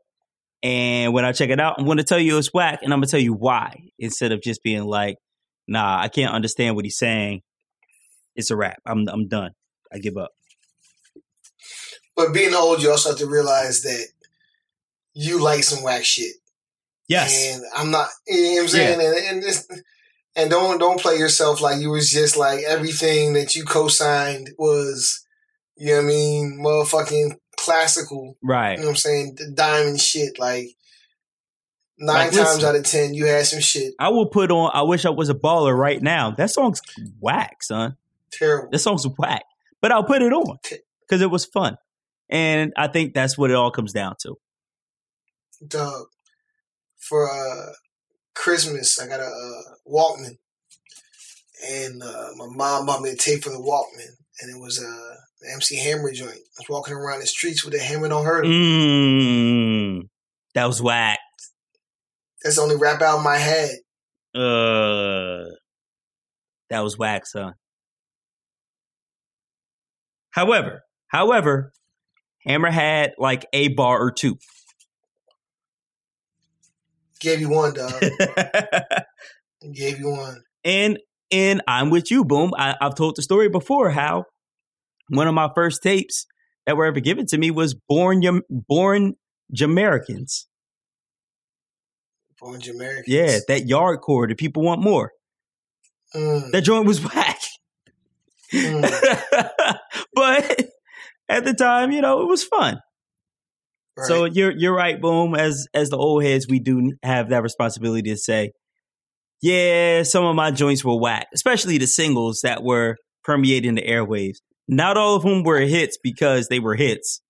And when I check it out, I'm going to tell you it's whack, and I'm going to tell you why instead of just being like, "Nah, I can't understand what he's saying." It's a wrap. I'm I'm done. I give up. But being old, you also have to realize that you like some whack shit. Yes. And I'm not. You know what I'm saying? Yeah. And and, this, and don't don't play yourself like you was just like everything that you co-signed was. You know what I mean? Motherfucking classical. Right. You know what I'm saying? The diamond shit. Like nine like, times listen, out of ten, you had some shit. I will put on I wish I was a baller right now. That song's whack, son. Terrible. That song's whack. But I'll put it on. Because it was fun. And I think that's what it all comes down to. Dog. For uh Christmas, I got a uh, Walkman. And uh, my mom bought me a tape for the Walkman. And it was uh the MC Hammer joint. I was walking around the streets with a hammer on her. Mm, that was whack. That's the only rap album I had. Uh, that was whack, son. However, however, Hammer had like a bar or two. Gave you one, dog. Gave you one. And and I'm with you, boom. I, I've told the story before how one of my first tapes that were ever given to me was Born Born Jamericans. Born Jamericans. Yeah, that yardcore. The people want more. Mm. That joint was whack. Mm. but at the time, you know, it was fun. Right. So you're you're right, boom. As as the old heads, we do have that responsibility to say, yeah, some of my joints were whack, especially the singles that were permeating the airwaves. Not all of whom were hits because they were hits.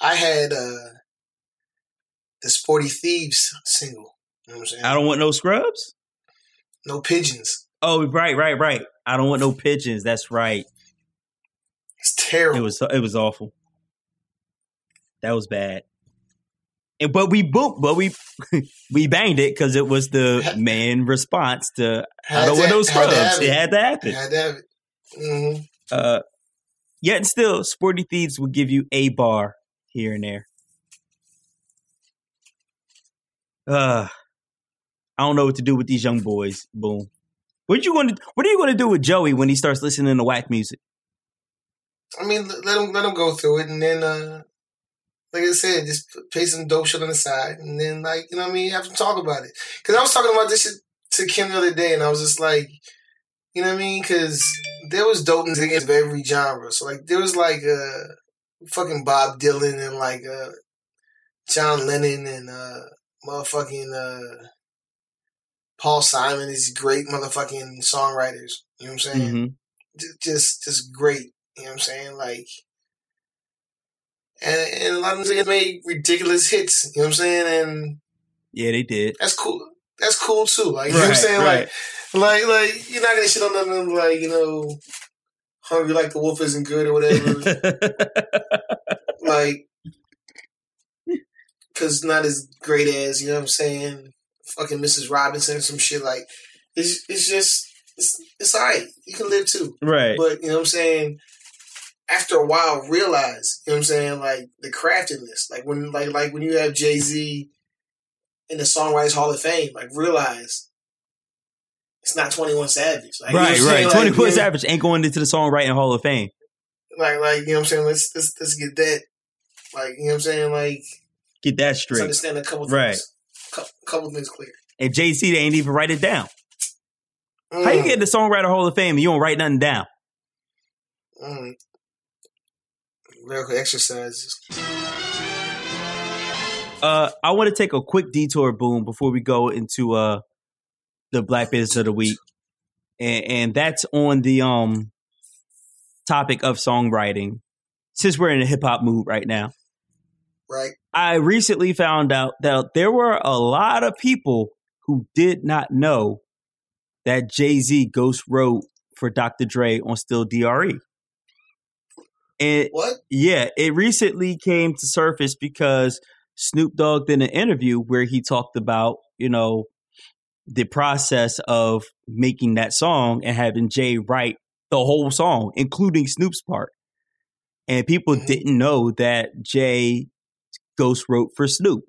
I had uh the Sporty Thievz single. You know what I'm saying? I don't want no scrubs. No pigeons. Oh, right, right, right. I don't want no pigeons. That's right. It's terrible. It was it was awful. That was bad. And, but we booked, but we we banged it because it was the main response to I don't want no scrubs. It. had to happen. Had to it. Mm-hmm. Uh, yet still, Sporty Thievz will give you a bar here and there. Uh, I don't know what to do with these young boys. Boom. What you going to What are you going to do with Joey when he starts listening to whack music? I mean, let him let him go through it, and then, uh, like I said, just pay some dope shit on the side, and then, like you know, what I mean, have to talk about it. Because I was talking about this shit to Kim the other day, and I was just like, you know what I mean? Because there was dope dopeness against every genre. So like there was like uh fucking Bob Dylan and like uh John Lennon and uh motherfucking uh Paul Simon These great motherfucking songwriters. You know what I'm saying? Mm-hmm. Just just great. You know what I'm saying? Like and, and a lot of them made ridiculous hits, you know what I'm saying? And Yeah, they did. That's cool. That's cool too. Like you right, know what I'm saying? Right. Like like, like you're not gonna shit on them like you know, hungry like the wolf isn't good or whatever. like, because not as great as you know what I'm saying. Fucking Mrs. Robinson, or some shit like it's it's just it's it's alright. You can live too, right? But you know what I'm saying. After a while, realize you know what I'm saying, like the craftiness, like when like like when you have Jay Z in the Songwriters Hall of Fame, like realize it's not Twenty One Savage. Like, right, you know right. Twenty One Savage ain't going into the songwriting Hall of Fame. Like, like you know what I'm saying. Let's let's let's get that. Like you know what I'm saying. Like get that straight. understand a couple things. Right. Couple, couple things clear. And Jay Z, they ain't even write it down. Mm. How you get the songwriter Hall of Fame and you don't write nothing down? Mm. Quick exercises. Uh, I want to take a quick detour, boom, before we go into uh the Black Business of the Week, and, and that's on the um topic of songwriting. Since we're in a hip hop mood right now, right? I recently found out that there were a lot of people who did not know that Jay Z ghost wrote for Dr. Dre on Still Dre. And what? Yeah, it recently came to surface because Snoop Dogg did an interview where he talked about, you know, the process of making that song and having Jay write the whole song, including Snoop's part. And people mm-hmm. didn't know that Jay ghost wrote for Snoop.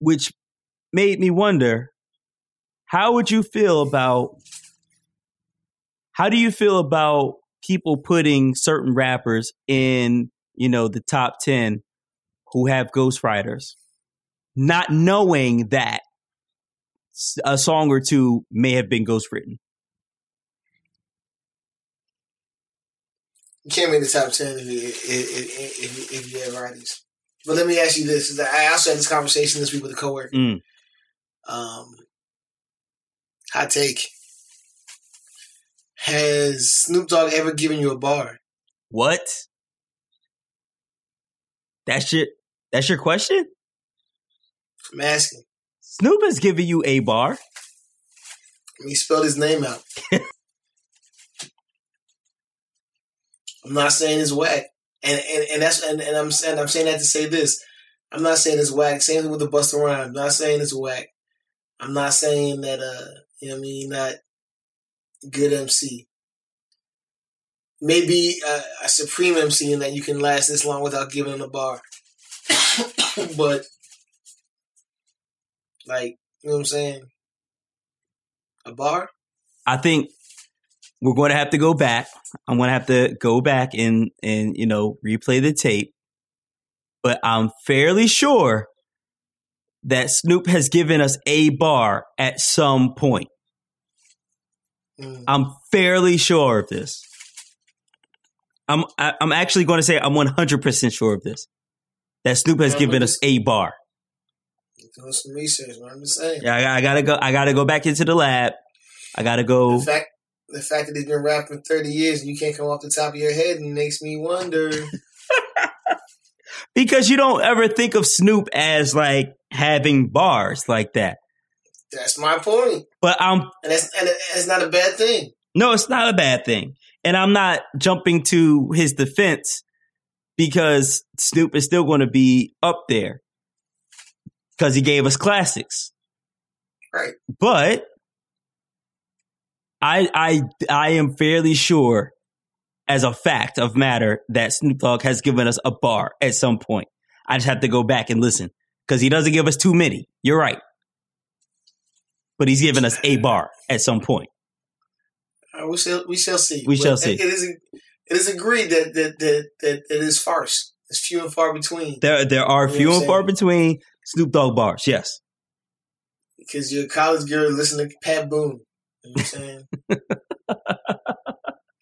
which made me wonder how would you feel about how do you feel about people putting certain rappers in you know the top 10 who have ghostwriters not knowing that a song or two may have been ghostwritten. You can't make the top 10 if you, if, if, if you have writers. But let me ask you this i also had this conversation this week with a coworker. Mm. um hot take has Snoop Dogg ever given you a bar? What? That's your that's your question? I'm asking. Snoop has given you a bar. He spelled his name out. I'm not saying it's whack. And and, and that's and, and I'm saying I'm saying that to say this. I'm not saying it's whack. Same thing with the Busta Rhymes. I'm not saying it's whack. I'm not saying that uh you know what I mean not good MC. Maybe a, a supreme MC in that you can last this long without giving them a bar. but like, you know what I'm saying? A bar? I think we're going to have to go back. I'm going to have to go back and and you know replay the tape. But I'm fairly sure that Snoop has given us a bar at some point. Mm. I'm fairly sure of this. I'm I, am i am actually going to say I'm 100 percent sure of this. That Snoop has given us a bar. Doing some research. What I'm saying. Yeah, I, I, gotta go. I gotta go back into the lab. I gotta go. The fact, the fact that he's been rapping 30 years and you can't come off the top of your head makes me wonder. because you don't ever think of Snoop as like having bars like that. That's my point. But I'm, and it's and it's not a bad thing. No, it's not a bad thing, and I'm not jumping to his defense because Snoop is still going to be up there because he gave us classics. Right. But I I I am fairly sure as a fact of matter that Snoop Dogg has given us a bar at some point. I just have to go back and listen because he doesn't give us too many. You're right but he's given us a bar at some point. Uh, we shall we shall see. We but shall see. It is it is agreed that that that that it is farce. It's few and far between. There there are you few and far between Snoop Dogg bars. Yes, because you're a college girl listening to Pat Boone. You know what I'm saying?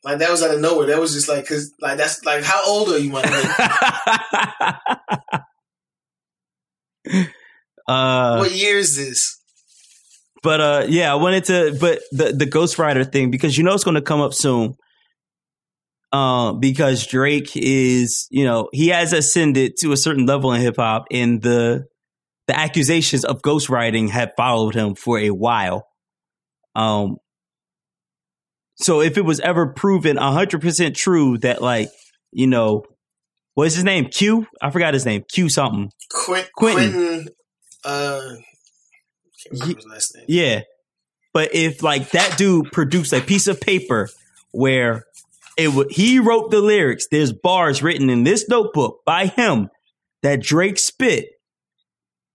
like that was out of nowhere. That was just like because like that's like how old are you, my uh, what year is this? But uh, yeah, I wanted to, but the the Ghostwriter thing because you know it's going to come up soon. Uh, because Drake is, you know, he has ascended to a certain level in hip hop, and the the accusations of ghostwriting have followed him for a while. Um, so if it was ever proven hundred percent true that, like, you know, what's his name? Q? I forgot his name. Q something. Quint, Quentin. Quentin uh, yeah. But if like that dude produced a piece of paper where it would he wrote the lyrics, there's bars written in this notebook by him that Drake spit,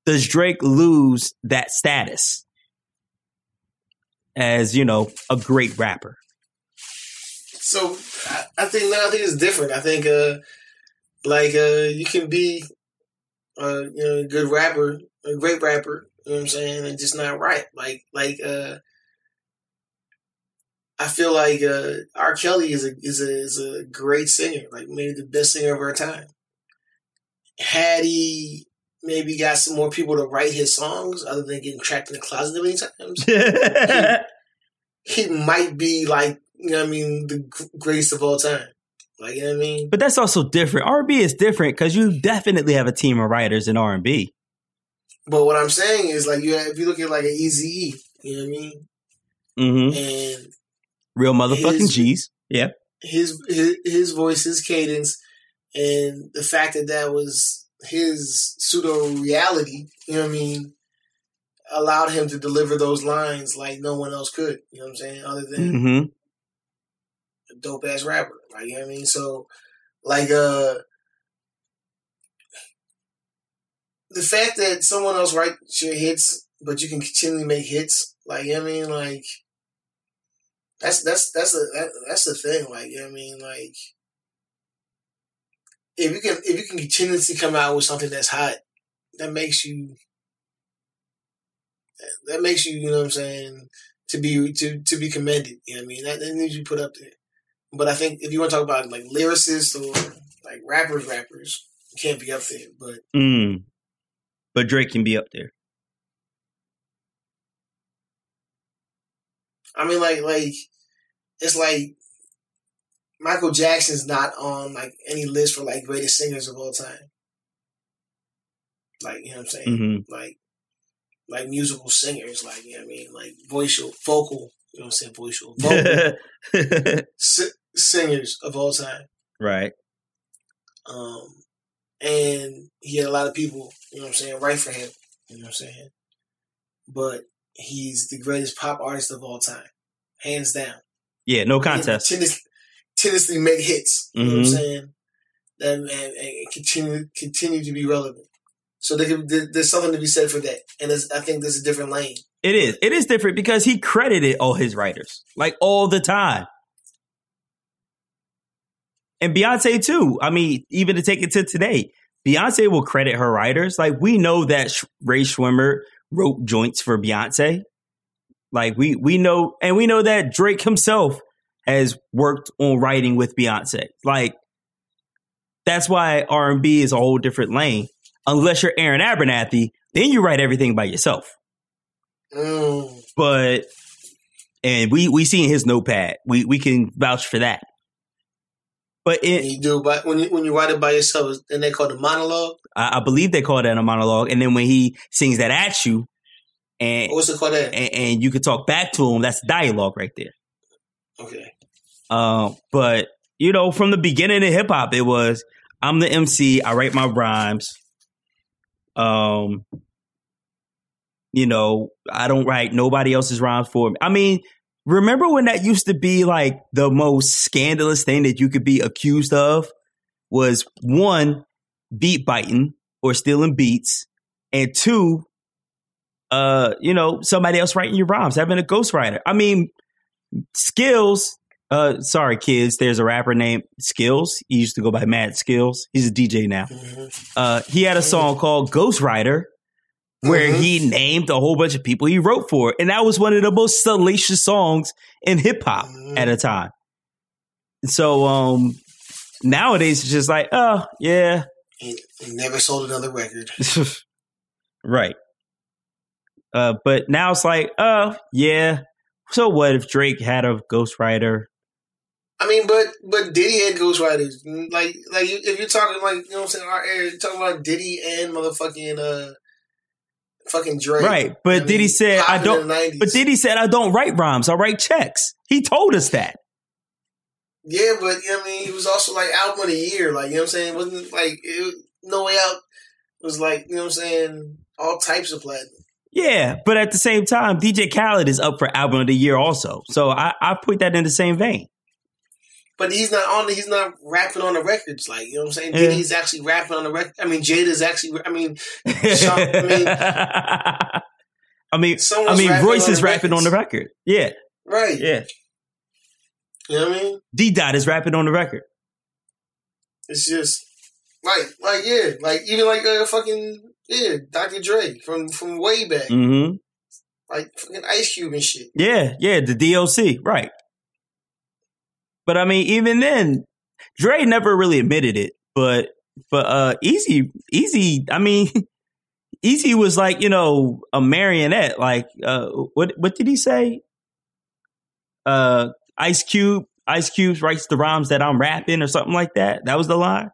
does Drake lose that status as, you know, a great rapper? So I think now I think it's different. I think uh like uh you can be uh you know a good rapper, a great rapper, you know what I'm saying? And just not right. Like like uh I feel like uh R. Kelly is a is a is a great singer, like maybe the best singer of our time. Had he maybe got some more people to write his songs other than getting trapped in the closet many times, he, he, might be like, you know what I mean, the greatest of all time. Like, you know what I mean? But that's also different. R&B is different because you definitely have a team of writers in R&B. But what I'm saying is, like, you have, if you look at like an Eazy you know what I mean? Mm-hmm. And real motherfucking his, G's, yeah. His, his his voice, his cadence, and the fact that that was his pseudo reality. You know what I mean? Allowed him to deliver those lines like no one else could. You know what I'm saying? Other than mm-hmm. a dope ass rapper, like you know what I mean. So, like, uh the fact that someone else writes your hits, but you can continually make hits, like you know I mean, like that's that's that's a that, that's the thing, like you know what I mean, like if you can if you can continuously come out with something that's hot, that makes you that makes you, you know what I'm saying, to be to to be commended. You know what I mean? That, that needs you put up there. But I think if you want to talk about like lyricists or like rappers, rappers can't be up there. But mm. But Drake can be up there. I mean, like like it's like Michael Jackson's not on like any list for like greatest singers of all time. Like you know what I'm saying? Mm-hmm. Like like musical singers, like you know what I mean, like vocal, vocal. You know what I'm saying? Vocal, vocal si- singers of all time. Right. Um, and he had a lot of people, you know what I'm saying, write for him. You know what I'm saying? But he's the greatest pop artist of all time, hands down. Yeah, no contest. Tendency make hits. You mm-hmm. know what I'm mm-hmm. saying? And, and, and, continue continue to be relevant. So there, there's something to be said for that, and I think there's a different lane. It is. It is different because he credited all his writers like all the time. And Beyonce too. I mean, even to take it to today, Beyonce will credit her writers. Like we know that Rae Sremmurd wrote joints for Beyonce. Like we we know, and we know that Drake himself has worked on writing with Beyonce. Like that's why R and B is a whole different lane. Unless you're Aaron Abernathy, then you write everything by yourself. Mm. But and we we see in his notepad, we we can vouch for that. But it, you do, but when you when you write it by yourself, then they call it a monologue. I, I, believe they call that a monologue. And then when he sings that at you, and what's it called? That? And, and you can talk back to him. That's dialogue right there. Okay. Um, but you know, from the beginning of hip hop, it was I'm the MC. I write my rhymes. Um, you know, I don't write nobody else's rhymes for me. I mean, remember when that used to be like the most scandalous thing that you could be accused of was one, beat biting or stealing beats, and two, uh, you know, somebody else writing your rhymes, having a ghostwriter. I mean, skills. Uh, sorry, kids. There's a rapper named Skillz. He used to go by Mad Skillz. He's a DJ now. Mm-hmm. Uh, he had a song called Ghostwriter where mm-hmm. he named a whole bunch of people he wrote for. And that was one of the most salacious songs in hip hop mm-hmm. at a time. So um nowadays it's just like, oh yeah. He, he never sold another record. right. Uh but now it's like, oh yeah. So what if Drake had a ghostwriter? I mean, but but Diddy had ghostwriters. Like like if you're talking like you know what I'm saying, our you're talking about Diddy and motherfucking uh fucking Drake. Right. But I Diddy mean, said I don't but Diddy said I don't write rhymes, I write checks. He told us that. Yeah, but you know I mean, he was also like album of the year, like you know what I'm saying? It wasn't like it, No Way Out was like, you know what I'm saying, all types of platinum. Yeah, but at the same time, DJ Khaled is up for album of the year also. So I, I put that in the same vein but he's not on. He's not rapping on the records. Like you know what I'm saying. Yeah. Diddy's actually rapping on the record. I mean, Jada's actually. I mean, Sean, I mean, I mean, I mean, Royce is rapping records. on the record. Yeah, right. Yeah, you know what I mean. D Dot is rapping on the record. It's just like, like yeah, like even like uh, fucking yeah, Dr. Dre from from way back. Mm-hmm. Like fucking Ice Cube and shit. Yeah, yeah, the D.O.C., right. But I mean, even then, Dre never really admitted it. But but uh Eazy Eazy, I mean, Eazy was like, you know, a marionette. Like uh what what did he say? Uh Ice Cube Ice Cube writes the rhymes that I'm rapping or something like that. That was the line.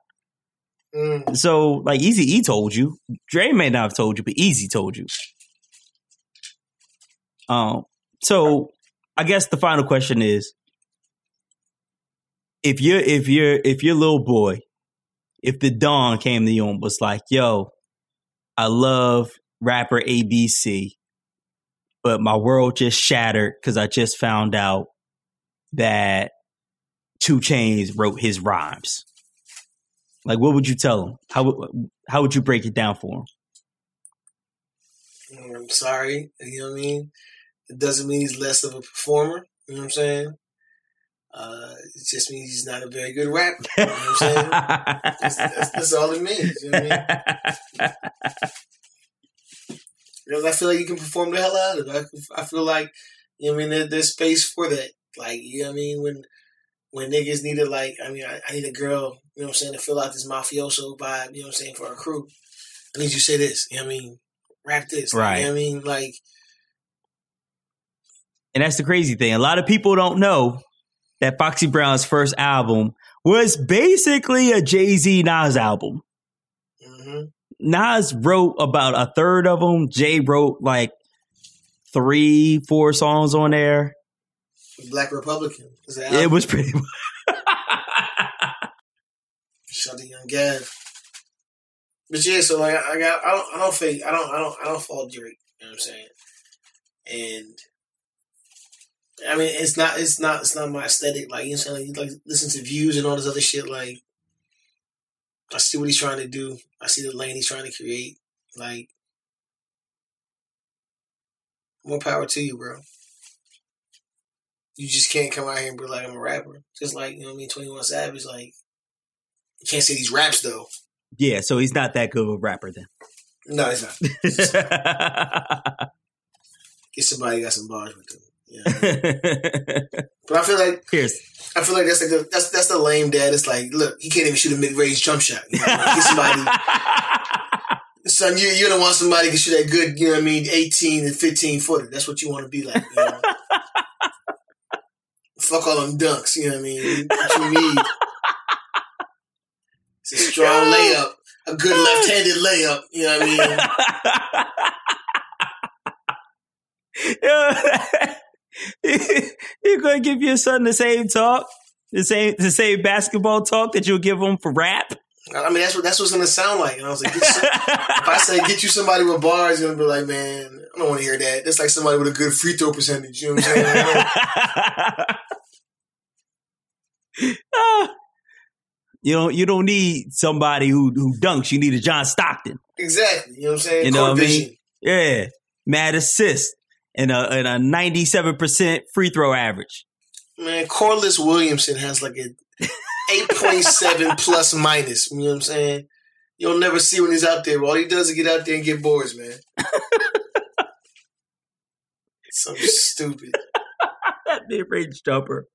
Mm. So like Eazy E told you. Dre may not have told you, but Eazy told you. Um so I guess the final question is if you're if you're if your little boy, if the Don came to you and was like, "Yo, I love rapper ABC, but my world just shattered because I just found out that 2 Chainz wrote his rhymes." Like, what would you tell him? How how would you break it down for him? I'm sorry. You know what I mean? It doesn't mean he's less of a performer. You know what I'm saying? Uh, it just means he's not a very good rapper. You know what I'm saying? that's, that's, that's, all it means. You know I mean? Because I feel like you can perform the hell out of it. I, I feel like, you know what I mean, there, there's space for that. Like, you know what I mean? When when niggas needed, like, I mean, I, I need a girl, you know what I'm saying, to fill out this mafioso vibe, you know what I'm saying, for a crew. I need you to say this, you know what I mean? Rap this. Right. You know what I mean? Like, and that's the crazy thing. A lot of people don't know that Foxy Brown's first album was basically a Jay Z Nas album. Mm-hmm. Nas wrote about a third of them. Jay wrote like three, four songs on there. Black Republican. It was pretty. Shout to Young Gav. But yeah, so like I got I don't I don't fake I don't I don't I don't fault Drake. You know what I'm saying? And I mean, it's not, it's not, it's not my aesthetic. Like you know, like, like listen to views and all this other shit. Like, I see what he's trying to do. I see the lane he's trying to create. Like, more power to you, bro. You just can't come out here and be like I'm a rapper. Just like you know what I mean. Twenty One Savage, like, you can't say these raps though. Yeah, so he's not that good of a rapper then. No, he's not. Get somebody got some bars with him. Yeah. but I feel like Here's. I feel like that's like the, that's that's the lame dad. It's like, look, he can't even shoot a mid range jump shot. You know, get somebody, son, you you don't want somebody to shoot that good. You know what I mean? Eighteen and fifteen footer. That's what you want to be like. You know? Fuck all them dunks. You know what I mean? What you need? It's a strong layup, a good left handed layup. You know what I mean? You're going to give your son the same talk, the same the same basketball talk that you'll give him for rap. I mean, that's what that's what's going to sound like. And I was like, some, if I say get you somebody with bars, you're going to be like, man, I don't want to hear that. That's like somebody with a good free throw percentage. You know what I'm saying? Ah. you don't you don't need somebody who who dunks. You need a John Stockton. Exactly. You know what I'm saying? You know what I mean? Yeah. Mad assist and a, and a 97% free throw average. Man, Corliss Williamson has like a 8.7 plus minus. You know what I'm saying? You'll never see when he's out there. All he does is get out there and get boards, man. so stupid. that mid range jumper.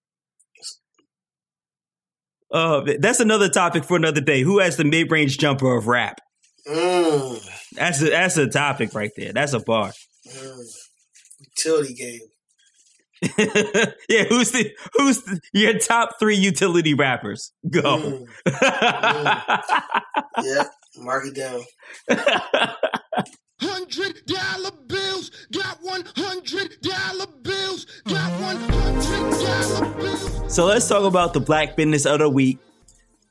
Uh, that's another topic for another day. Who has the mid range jumper of rap? Mm. That's a that's a topic right there. That's a bar. Mm utility game. yeah, who's the who's the, your top three utility rappers? Go. Mm. Mm. yeah, mark it down. Hundred dollar bills, got one hundred dollar bills, got one hundred dollar bills. So let's talk about the Black Business of the Week.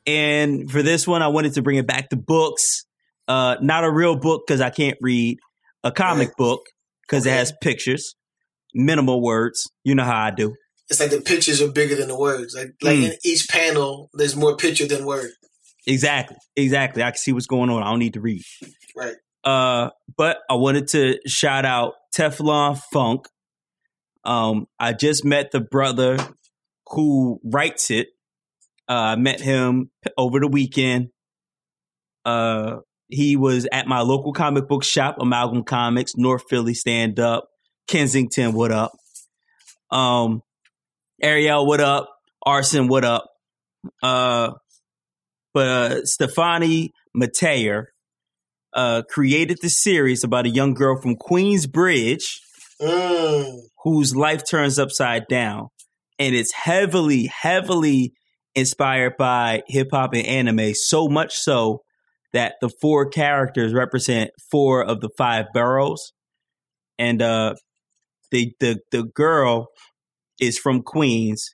And for this one, I wanted to bring it back to books. Uh, not a real book because I can't read. A comic book because okay. it has pictures, minimal words. You know how I do. It's like the pictures are bigger than the words. Like like mm. in each panel, there's more picture than word. Exactly, exactly. I can see what's going on. I don't need to read. Right. Uh, but I wanted to shout out Teflon Funk. Um, I just met the brother who writes it. Uh, I met him over the weekend. Uh, he was at my local comic book shop, Amalgam Comics, North Philly Stand Up, Kensington, what up? Um, Ariel, what up? Arson, what up? Uh, but uh, Stefani Mateer uh, created the series about a young girl from Queensbridge mm. whose life turns upside down. And it's heavily, heavily inspired by hip hop and anime, so much so that the four characters represent four of the five boroughs, and uh, the the the girl is from Queens,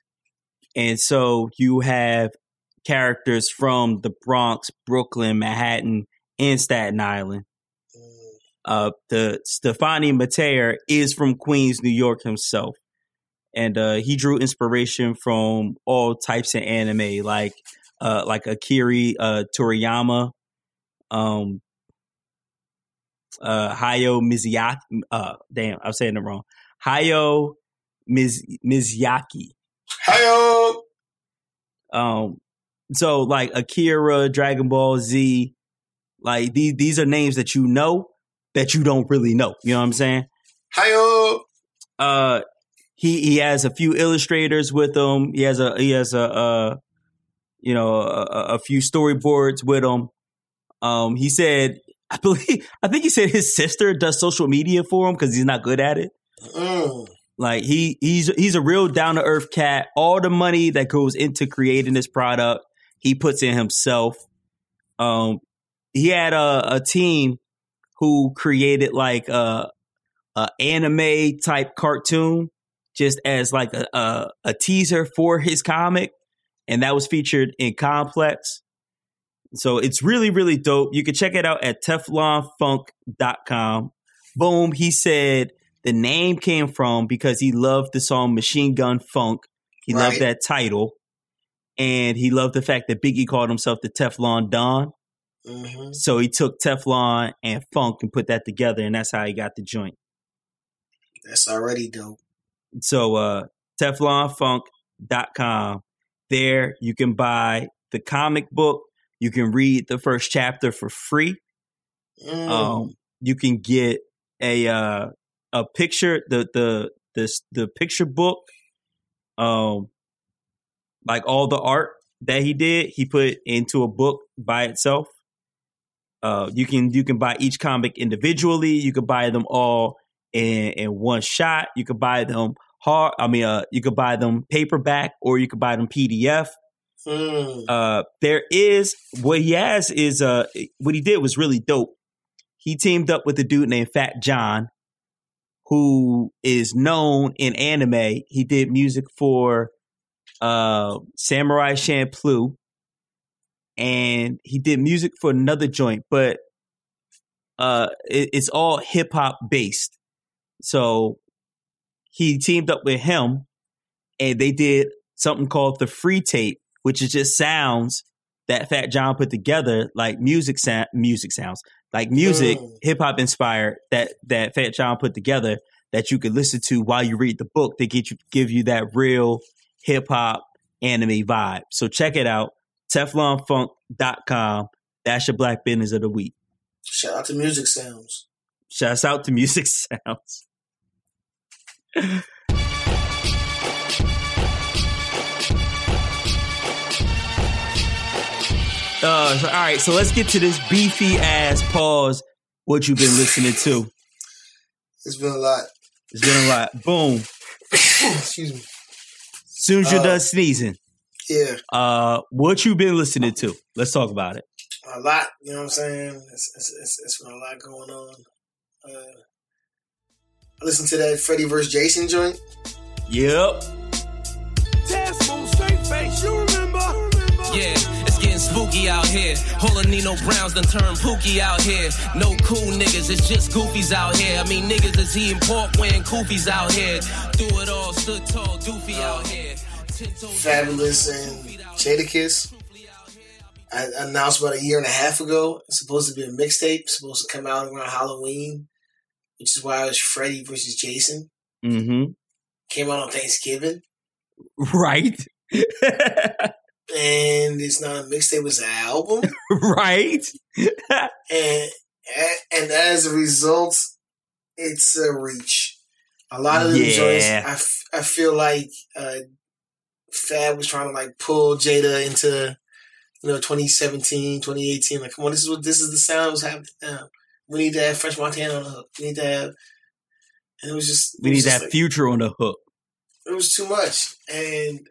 and so you have characters from the Bronx, Brooklyn, Manhattan, and Staten Island. Uh, the Stefani Mateer is from Queens, New York himself, and uh, he drew inspiration from all types of anime, like uh, like Akira uh, Toriyama, um, uh, Hayao Mizuyaki. Uh, damn, I'm saying it wrong. Hayao Miz, Mizuyaki. Hiyo. Um, so like Akira, Dragon Ball Z, like these these are names that you know that you don't really know. You know what I'm saying? Hiyo. Uh, he he has a few illustrators with him. He has a he has a uh, you know a, a few storyboards with him. Um, he said, I believe, I think he said his sister does social media for him because he's not good at it. Mm. Like he he's he's a real down to earth cat. All the money that goes into creating this product, he puts in himself. Um, he had a, a team who created like a, a anime type cartoon, just as like a, a a teaser for his comic, and that was featured in Complex. So it's really, really dope. You can check it out at teflonfunk.com. Boom. He said the name came from because he loved the song Machine Gun Funk. He Right. loved that title. And he loved the fact that Biggie called himself the Teflon Don. hmm So he took Teflon and Funk and put that together, and that's how he got the joint. That's already dope. So uh teflonfunk.com. There you can buy the comic book. You can read the first chapter for free. Mm. Um, you can get a uh, a picture the the this the picture book. Um, like all the art that he did, he put into a book by itself. Uh, you can you can buy each comic individually. You can buy them all in in one shot. You could buy them hard. I mean, uh, you could buy them paperback or you could buy them PDF. Mm. Uh, there is what he has is uh what he did was really dope. He teamed up with a dude named Fat Jon, who is known in anime. He did music for uh Samurai Champloo, and he did music for another joint, but uh it, it's all hip hop based. So he teamed up with him, and they did something called the free tape which is just sounds that Fat Jon put together, like music sound, music sounds, like music, Mm. hip hop inspired that that Fat Jon put together that you could listen to while you read the book to get you give you that real hip hop anime vibe. So check it out, teflonfunk.com. That's your black business of the week. Shout out to Music Sounds. Shouts out to Music Sounds. Uh, so- all right, so let's get to this beefy ass pause. What you've been listening to? It's been a lot. It's been a lot. Boom. Excuse me. Soon as you're Uh, done sneezing, Yeah, uh, what you been listening to? Let's talk about it. a lot. You know what I'm saying? It's it's it's, it's been a lot going on. Uh, I listened to that Freddy vs. Jason joint. Yep. Tassel, straight face, you remember? Yeah, it's getting spooky out here. Holding Nino Browns done turned pookie out here. No cool niggas, it's just goofies out here. I mean, niggas is eating pork wearing koofies out here. Do it all, stood tall, doofy out here. Fabolous and Jadakiss. I announced about a year and a half ago. It's supposed to be a mixtape, supposed to come out around Halloween, which is why it was Freddy versus Jason. Mm-hmm. Came out on Thanksgiving, Right. and it's not a mixtape; it's an album. right. and and as a result, it's a reach. A lot of the Yeah. joints, I, f- I feel like uh, Fab was trying to like pull Jada into you know 2017, 2018. Like, come on, this is what this is the sound was happening now. We need to have French Montana on the hook. We need to have, and it was just We need that like- future on the hook. it was too much. And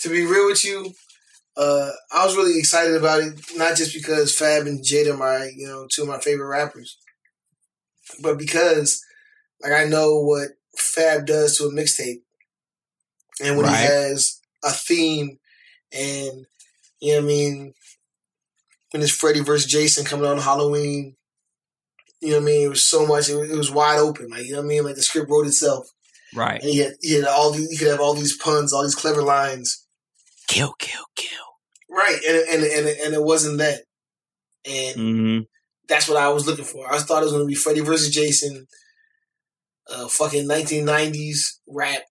to be real with you, uh, I was really excited about it, not just because Fab and Jada are my, you know, two of my favorite rappers, but because like I know what Fab does to a mixtape. And when Right. he has a theme and you know what I mean, when it's Freddy versus Jason coming on Halloween, you know what I mean, it was so much it was, it was wide open. Like you know what I mean? Like the script wrote itself Right. and he had, he had all these, you could have all these puns, all these clever lines, Kill, kill, kill. Right? And and and and it wasn't that. And Mm-hmm. that's what I was looking for. I thought it was going to be Freddy versus Jason, uh, fucking 1990s rap,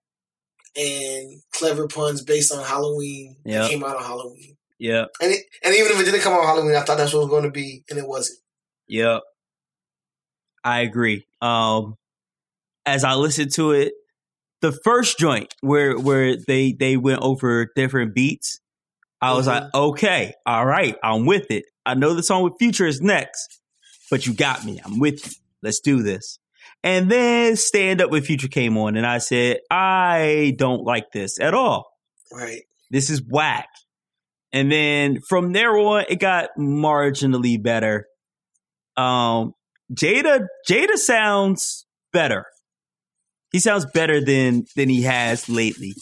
and clever puns based on Halloween. that Yep. came out on Halloween. Yeah, And it, and even if it didn't come out on Halloween, I thought that's what it was going to be, and it wasn't. Yep. I agree. Um as I listened to it, the first joint where where they they went over different beats, I was Mhm. like, okay, all right, I'm with it. I know the song with Future is next, but you got me. I'm with you. Let's do this. And then Stand Up with Future came on, and I said, I don't like this at all. Right. This is whack. And then from there on, it got marginally better. Um, Jada, Jada sounds better. He sounds better than than he has lately.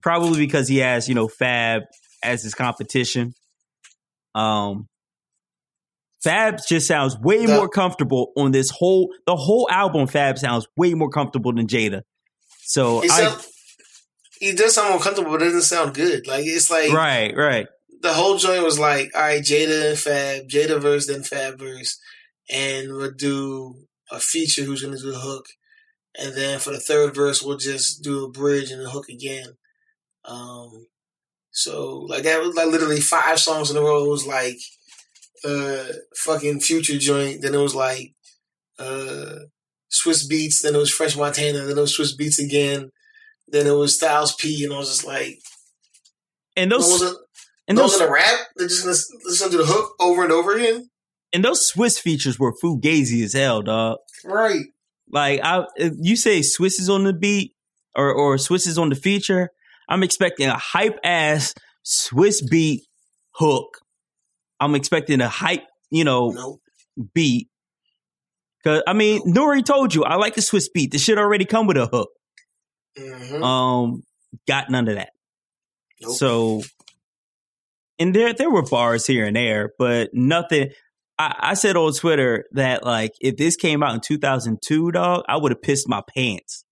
Probably because he has, you know, Fab as his competition. Um, Fab just sounds way The- more comfortable on this whole the whole album. Fab sounds way more comfortable than Jada. So He, I, sound, he does sound uncomfortable, but it doesn't sound good. Like it's like right, right. the whole joint was like, all right, Jada and Fab, Jada verse, then Fab verse, and we'll do a feature who's gonna do the hook, and then for the third verse we'll just do a bridge and a hook again. Um, so like that was like literally five songs in a row. It was like uh fucking future joint, then it was like uh Swizz Beatz, then it was French Montana, then it was Swizz Beatz again, then it was Styles P, and I was just like, And those gonna, and no those one's gonna rap. They're just gonna listen to the hook over and over again. and those Swizz features were fugazi as hell, dog. Right. Like I, you say Swizz is on the beat or or Swizz is on the feature, I'm expecting a hype ass Swizz beat hook. I'm expecting a hype, you know, Nope. beat. Cause I mean, Nori told you I like the Swizz beat. The shit already come with a hook. hmm Um, got none of that. nope. So, and there there were bars here and there, but nothing. I, I said on Twitter that like if this came out in 2002, dog, I would have pissed my pants.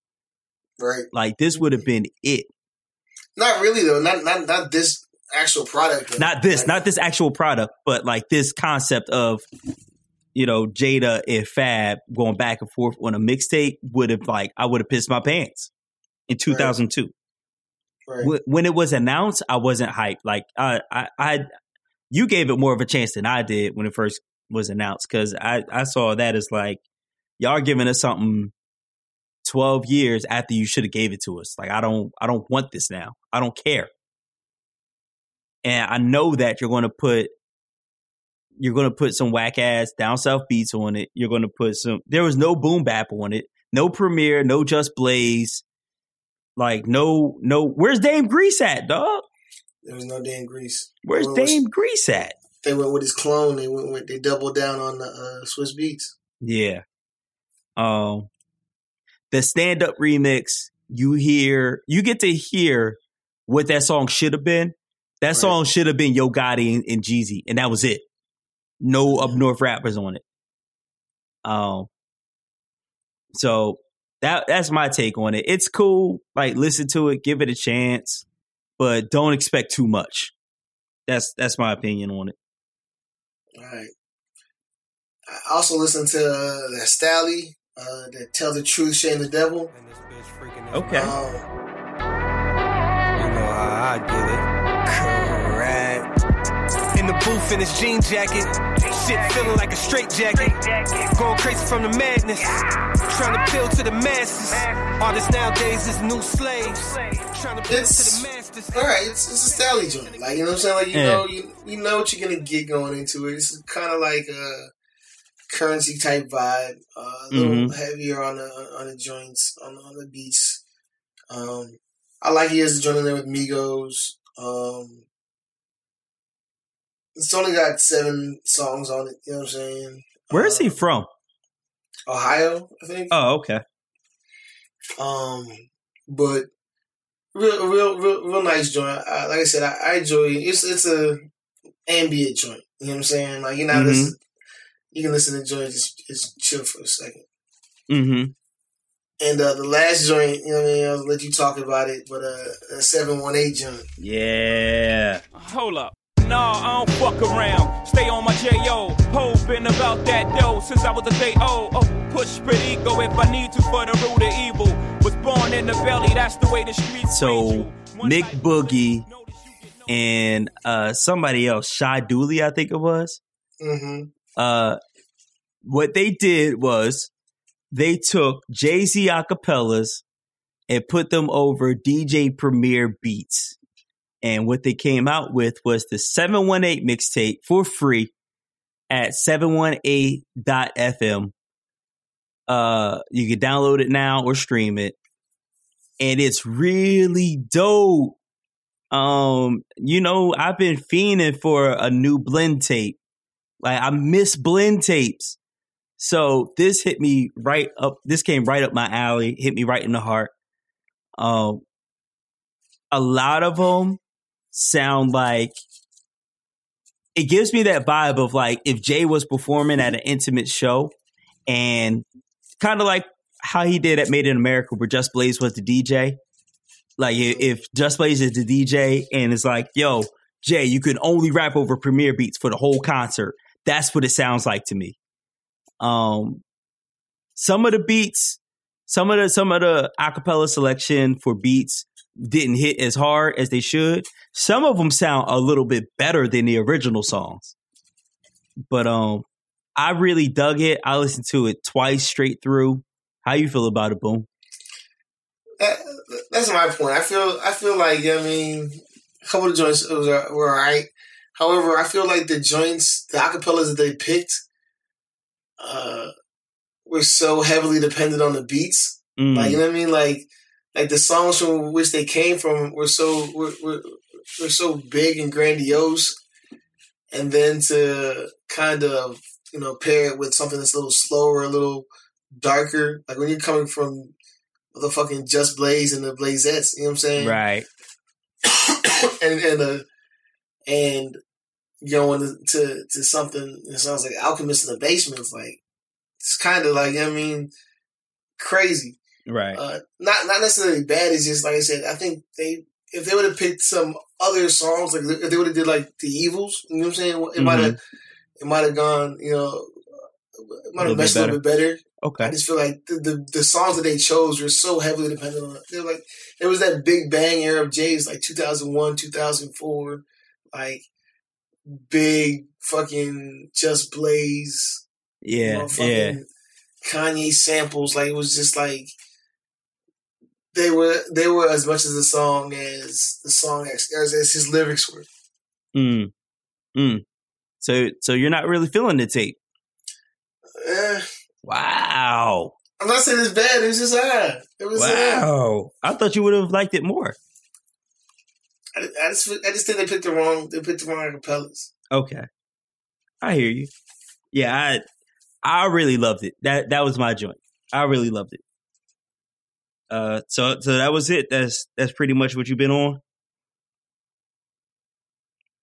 right. Like this would have been it. Not really though. Not not not this actual product. though. Not this, Like, not this actual product, but like this concept of you know Jada and Fab going back and forth on a mixtape would have like I would have pissed my pants in 2002. Right. Wh- when it was announced, I wasn't hyped. Like I, I, I, you gave it more of a chance than I did when it first was announced because I, I saw that as like y'all giving us something twelve years after you should have gave it to us. Like I don't, I don't want this now. I don't care. And I know that you're going to put, you're going to put some whack ass down south beats on it. You're going to put some. There was no boom bap on it. No Premier. No just blaze. Like no, no. Where's Dame Grease at, dog? There was no Dame grease. Where's Dame Grease at? They went with his clone. They went with they doubled down on the uh, Swizz Beatz. Yeah. Um, the stand up remix. You hear, you get to hear what that song should have been. That Right. song should have been Yo Gotti and, and Jeezy, and that was it. No up north rappers on it. Um. So that that's my take on it. It's cool. Like listen to it, give it a chance, but don't expect too much. That's that's my opinion on it. All right. I also listened to uh, that Stalley, uh, that Tell the Truth, Shame the Devil. Okay. Um, You know how I get it. Correct. In the booth in his jean jacket. Shit feeling like a straight jacket. Going crazy from the madness. Trying to appeal to the masses. Artists nowadays is new slaves. Trying to appeal to the masters. all right, it's, it's a Stalley joint. Like you know what I'm saying? Like you Yeah. know you you know what you're gonna get going into it. It's kind of like a Curren$y type vibe. Uh, a little Mhm. heavier on the on the joints on on the beats. Um, I like he is joining in there with Migos. Um, it's only got seven songs on it. You know what I'm saying? Where is he Uh, from? Ohio, I think. Oh, okay. Um, but real, real, real, real nice joint. I, like I said, I, I enjoy it. It's it's a ambient joint. You know what I'm saying? Like you're not Mhm. listen, you can listen to joint, just just chill for a second. Mm-hmm. And uh, the last joint, you know what I mean? I'll let you talk about it, but uh, a seven one eight joint. Yeah. Hold up. Nah, I don't fuck around. Stay on my J.O. Whole been about that dough since I was a day old. Oh, push pretty ego if I need to for the root of evil. Was born in the belly, that's the way the streets. So Mick Boogie and uh somebody else, Shy Dooley, I think it was. hmm Uh, what they did was they took Jay Z acapellas and put them over DJ Premier beats. And what they came out with was the 718 mixtape for free at 718.fm. Uh, you can download it now or stream it. And it's really dope. Um, you know, I've been fiending for a new blend tape. Like I miss blend tapes. So this hit me right up. This came right up my alley. Hit me right in the heart. Um, a lot of them sound like it gives me that vibe of like if Jay was performing at an intimate show, and kind of like how he did at Made in America, where Just Blaze was the DJ. Like if Just Blaze is the DJ, and it's like, yo, Jay, you can only rap over Premier beats for the whole concert. That's what it sounds like to me. Um, some of the beats, some of the some of the acapella selection for beats didn't hit as hard as they should. Some of them sound a little bit better than the original songs. But um, I really dug it. I listened to it twice straight through. How you feel about it, Boom? That, that's my point. I feel I feel like I mean a couple of joints were alright. However, I feel like the joints, the acapellas that they picked, uh, were so heavily dependent on the beats. Mm, Like you know what I mean? Like like the songs from which they came from were so were, were, were so big and grandiose, and then to kind of you know pair it with something that's a little slower, a little darker. Like when you're coming from the fucking Just Blaze and the Blazettes, you know what I'm saying? right. and and uh, and going to to something that sounds like Alchemist in the basement. It's like it's kind of like I mean crazy. Right. Uh, not not necessarily bad. It's just like I said. I think they if they would have picked some other songs, like if they would have did like the Evils, you know what I'm saying? It might have it might have gone, you know, it might Mm-hmm. Have bit meshed a little bit better. Okay. I just feel like the, the the songs that they chose were so heavily dependent on. They're like it was that big bang era of Jay's like 2001, 2004, like big fucking Just Blaze, Yeah. Yeah. Kanye samples. Like it was just like they were they were as much as the song as the song as, as, as his lyrics were. Mm. Mm. So so you're not really feeling the tape. Eh, Wow. I'm not saying it's bad. It was just ah, it was. Uh, Wow. I thought you would have liked it more. I, I just I just think they picked the wrong they picked the wrong acapellas. Okay. I hear you. Yeah, I I really loved it. That that was my joint. I really loved it. Uh so so that was it. That's that's pretty much what you've been on.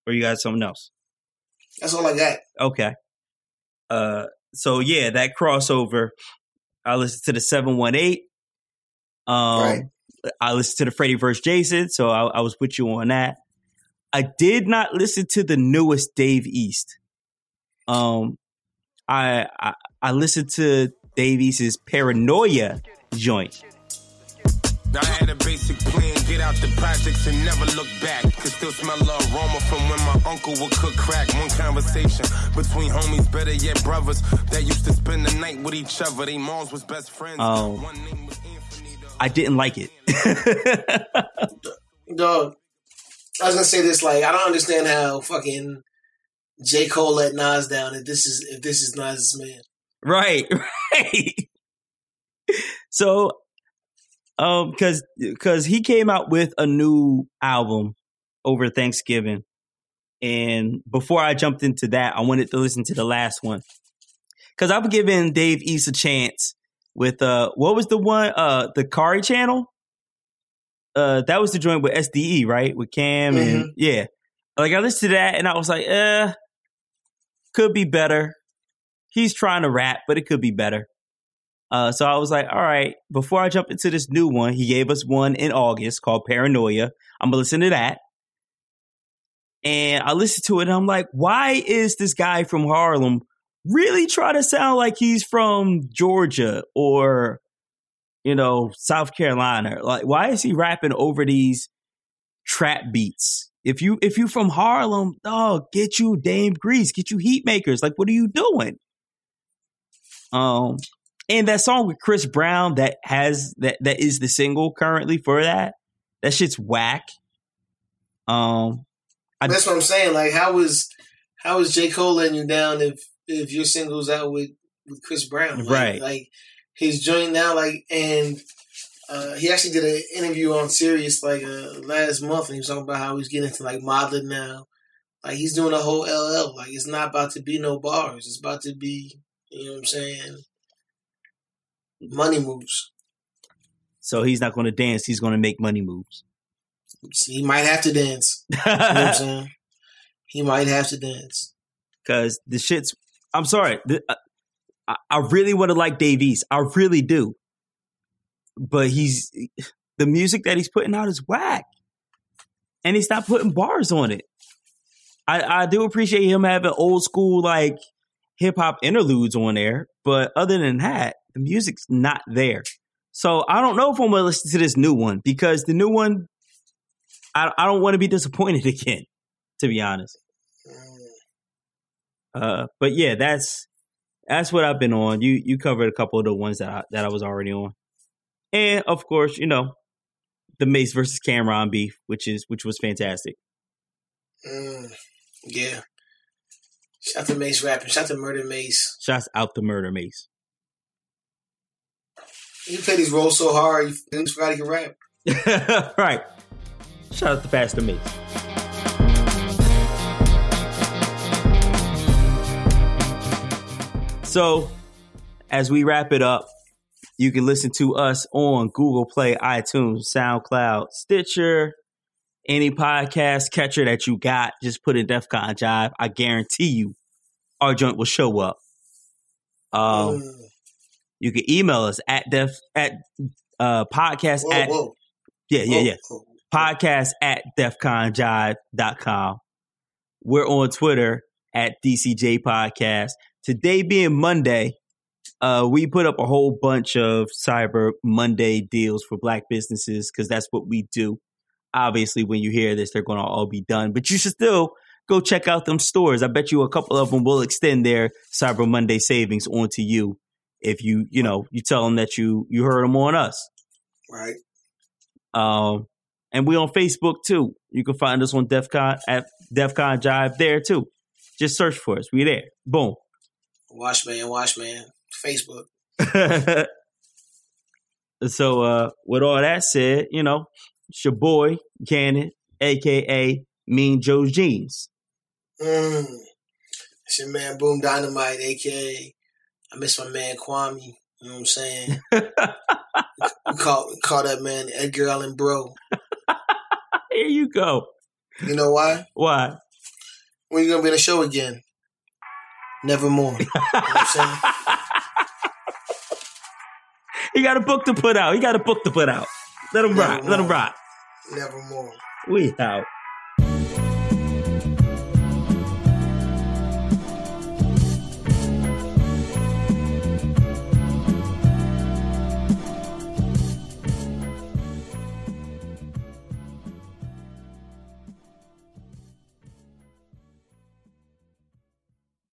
Or you got something else? That's all I got. Okay. Uh so yeah, that crossover. I listened to the 718. Um Right. I listened to the Freddy vs. Jason, so I, I was with you on that. I did not listen to the newest Dave East. Um, I I, I listened to Dave East's Paranoia joint. I had a basic plan, get out the projects and never look back. Could still smell the aroma from when my uncle would cook crack. One conversation between homies, better yet brothers, that used to spend the night with each other. They moms was best friends. Oh. I didn't like it. Dog. I was gonna say this like I don't understand how fucking J. Cole let Nas down if this is if this is Nas's man. right, right. So, um, because because he came out with a new album over Thanksgiving, and before I jumped into that, I wanted to listen to the last one because I've given Dave East a chance with uh, what was the one uh, the Kairi Chanel. Uh, that was the joint with SDE, right? With Cam and yeah, like I listened to that and I was like, uh, could be better. He's trying to rap, but it could be better. Uh, so I was like, all right, before I jump into this new one, he gave us one in August called Paranoia. I'm gonna listen to that. And I listened to it and I'm like, why is this guy from Harlem really try to sound like he's from Georgia or you know South Carolina. Like, why is he rapping over these trap beats? If you if you from Harlem, dog, get you Dame Grease, get you Heatmakerz. Like, what are you doing? Um, and that song with Chris Brown that has that that is the single currently for that. That shit's whack. Um, I, That's what I'm saying. Like, how was how is J Cole letting you down if if your singles out with with Chris Brown? Like, Right. Like he's joint now, like, and uh, he actually did an interview on Sirius like uh, last month, and he was talking about how he's getting into like modeling now. Like he's doing a whole LL. Like it's not about to be no bars. It's about to be, you know what I'm saying? Money moves. so he's not going to dance. He's going to make money moves. He might have to dance. You know what I'm saying? He might have to dance. because the shit's. I'm sorry. Uh, I, I really want to like Dave East. I really do. But he's the music that he's putting out is whack, and he's not putting bars on it. I, I do appreciate him having old school like hip hop interludes on there, but other than that, the music's not there. So I don't know if I'm gonna listen to this new one because the new one, I I don't want to be disappointed again. To be honest. Uh, but yeah, that's that's what I've been on. You you covered a couple of the ones that I, that I was already on, and of course, you know, the Mase versus Cam'ron beef, which is which was fantastic. Mm, yeah. Shout out to Mase rapping. Shout out to Murder Mase. Shouts out to Murder Mase. You play these roles so hard, you f- forgot he can rap. right. Shout out to Pastor Mase. So, as we wrap it up, you can listen to us on Google Play, iTunes, SoundCloud, Stitcher, any podcast catcher that you got. Just put in DEF CON Jive. I guarantee you, our joint will show up. Um, Mm. you can email us at def at uh podcast Whoa, at whoa, yeah yeah yeah whoa. podcast at defconjive.com. We're on Twitter at DCJ Podcast. Today being Monday, uh, we put up a whole bunch of Cyber Monday deals for black businesses because that's what we do. Obviously, when you hear this, they're going to all be done, but you should still go check out them stores. I bet you a couple of them will extend their Cyber Monday savings onto you if you, you know, you tell them that you you heard them on us. Right. Um, and we on Facebook too. You can find us on DefCon at DefCon Jive there too. Just search for us. We there. Boom. Washman, Washman. Facebook. so uh with all that said, you know, it's your boy, Cannon, aka Mean Joe's Jeans. Mm. It's your man Boom Dynamite, aka I miss my man Kwame. You know what I'm saying? call call that man Edgar Allan Bro. Here you go. You know why? Why? When you gonna be on the show again? Nevermore. You know what I'm saying? He got a book to put out. He got a book to put out. Let him rock. Let him rock. Nevermore. We out.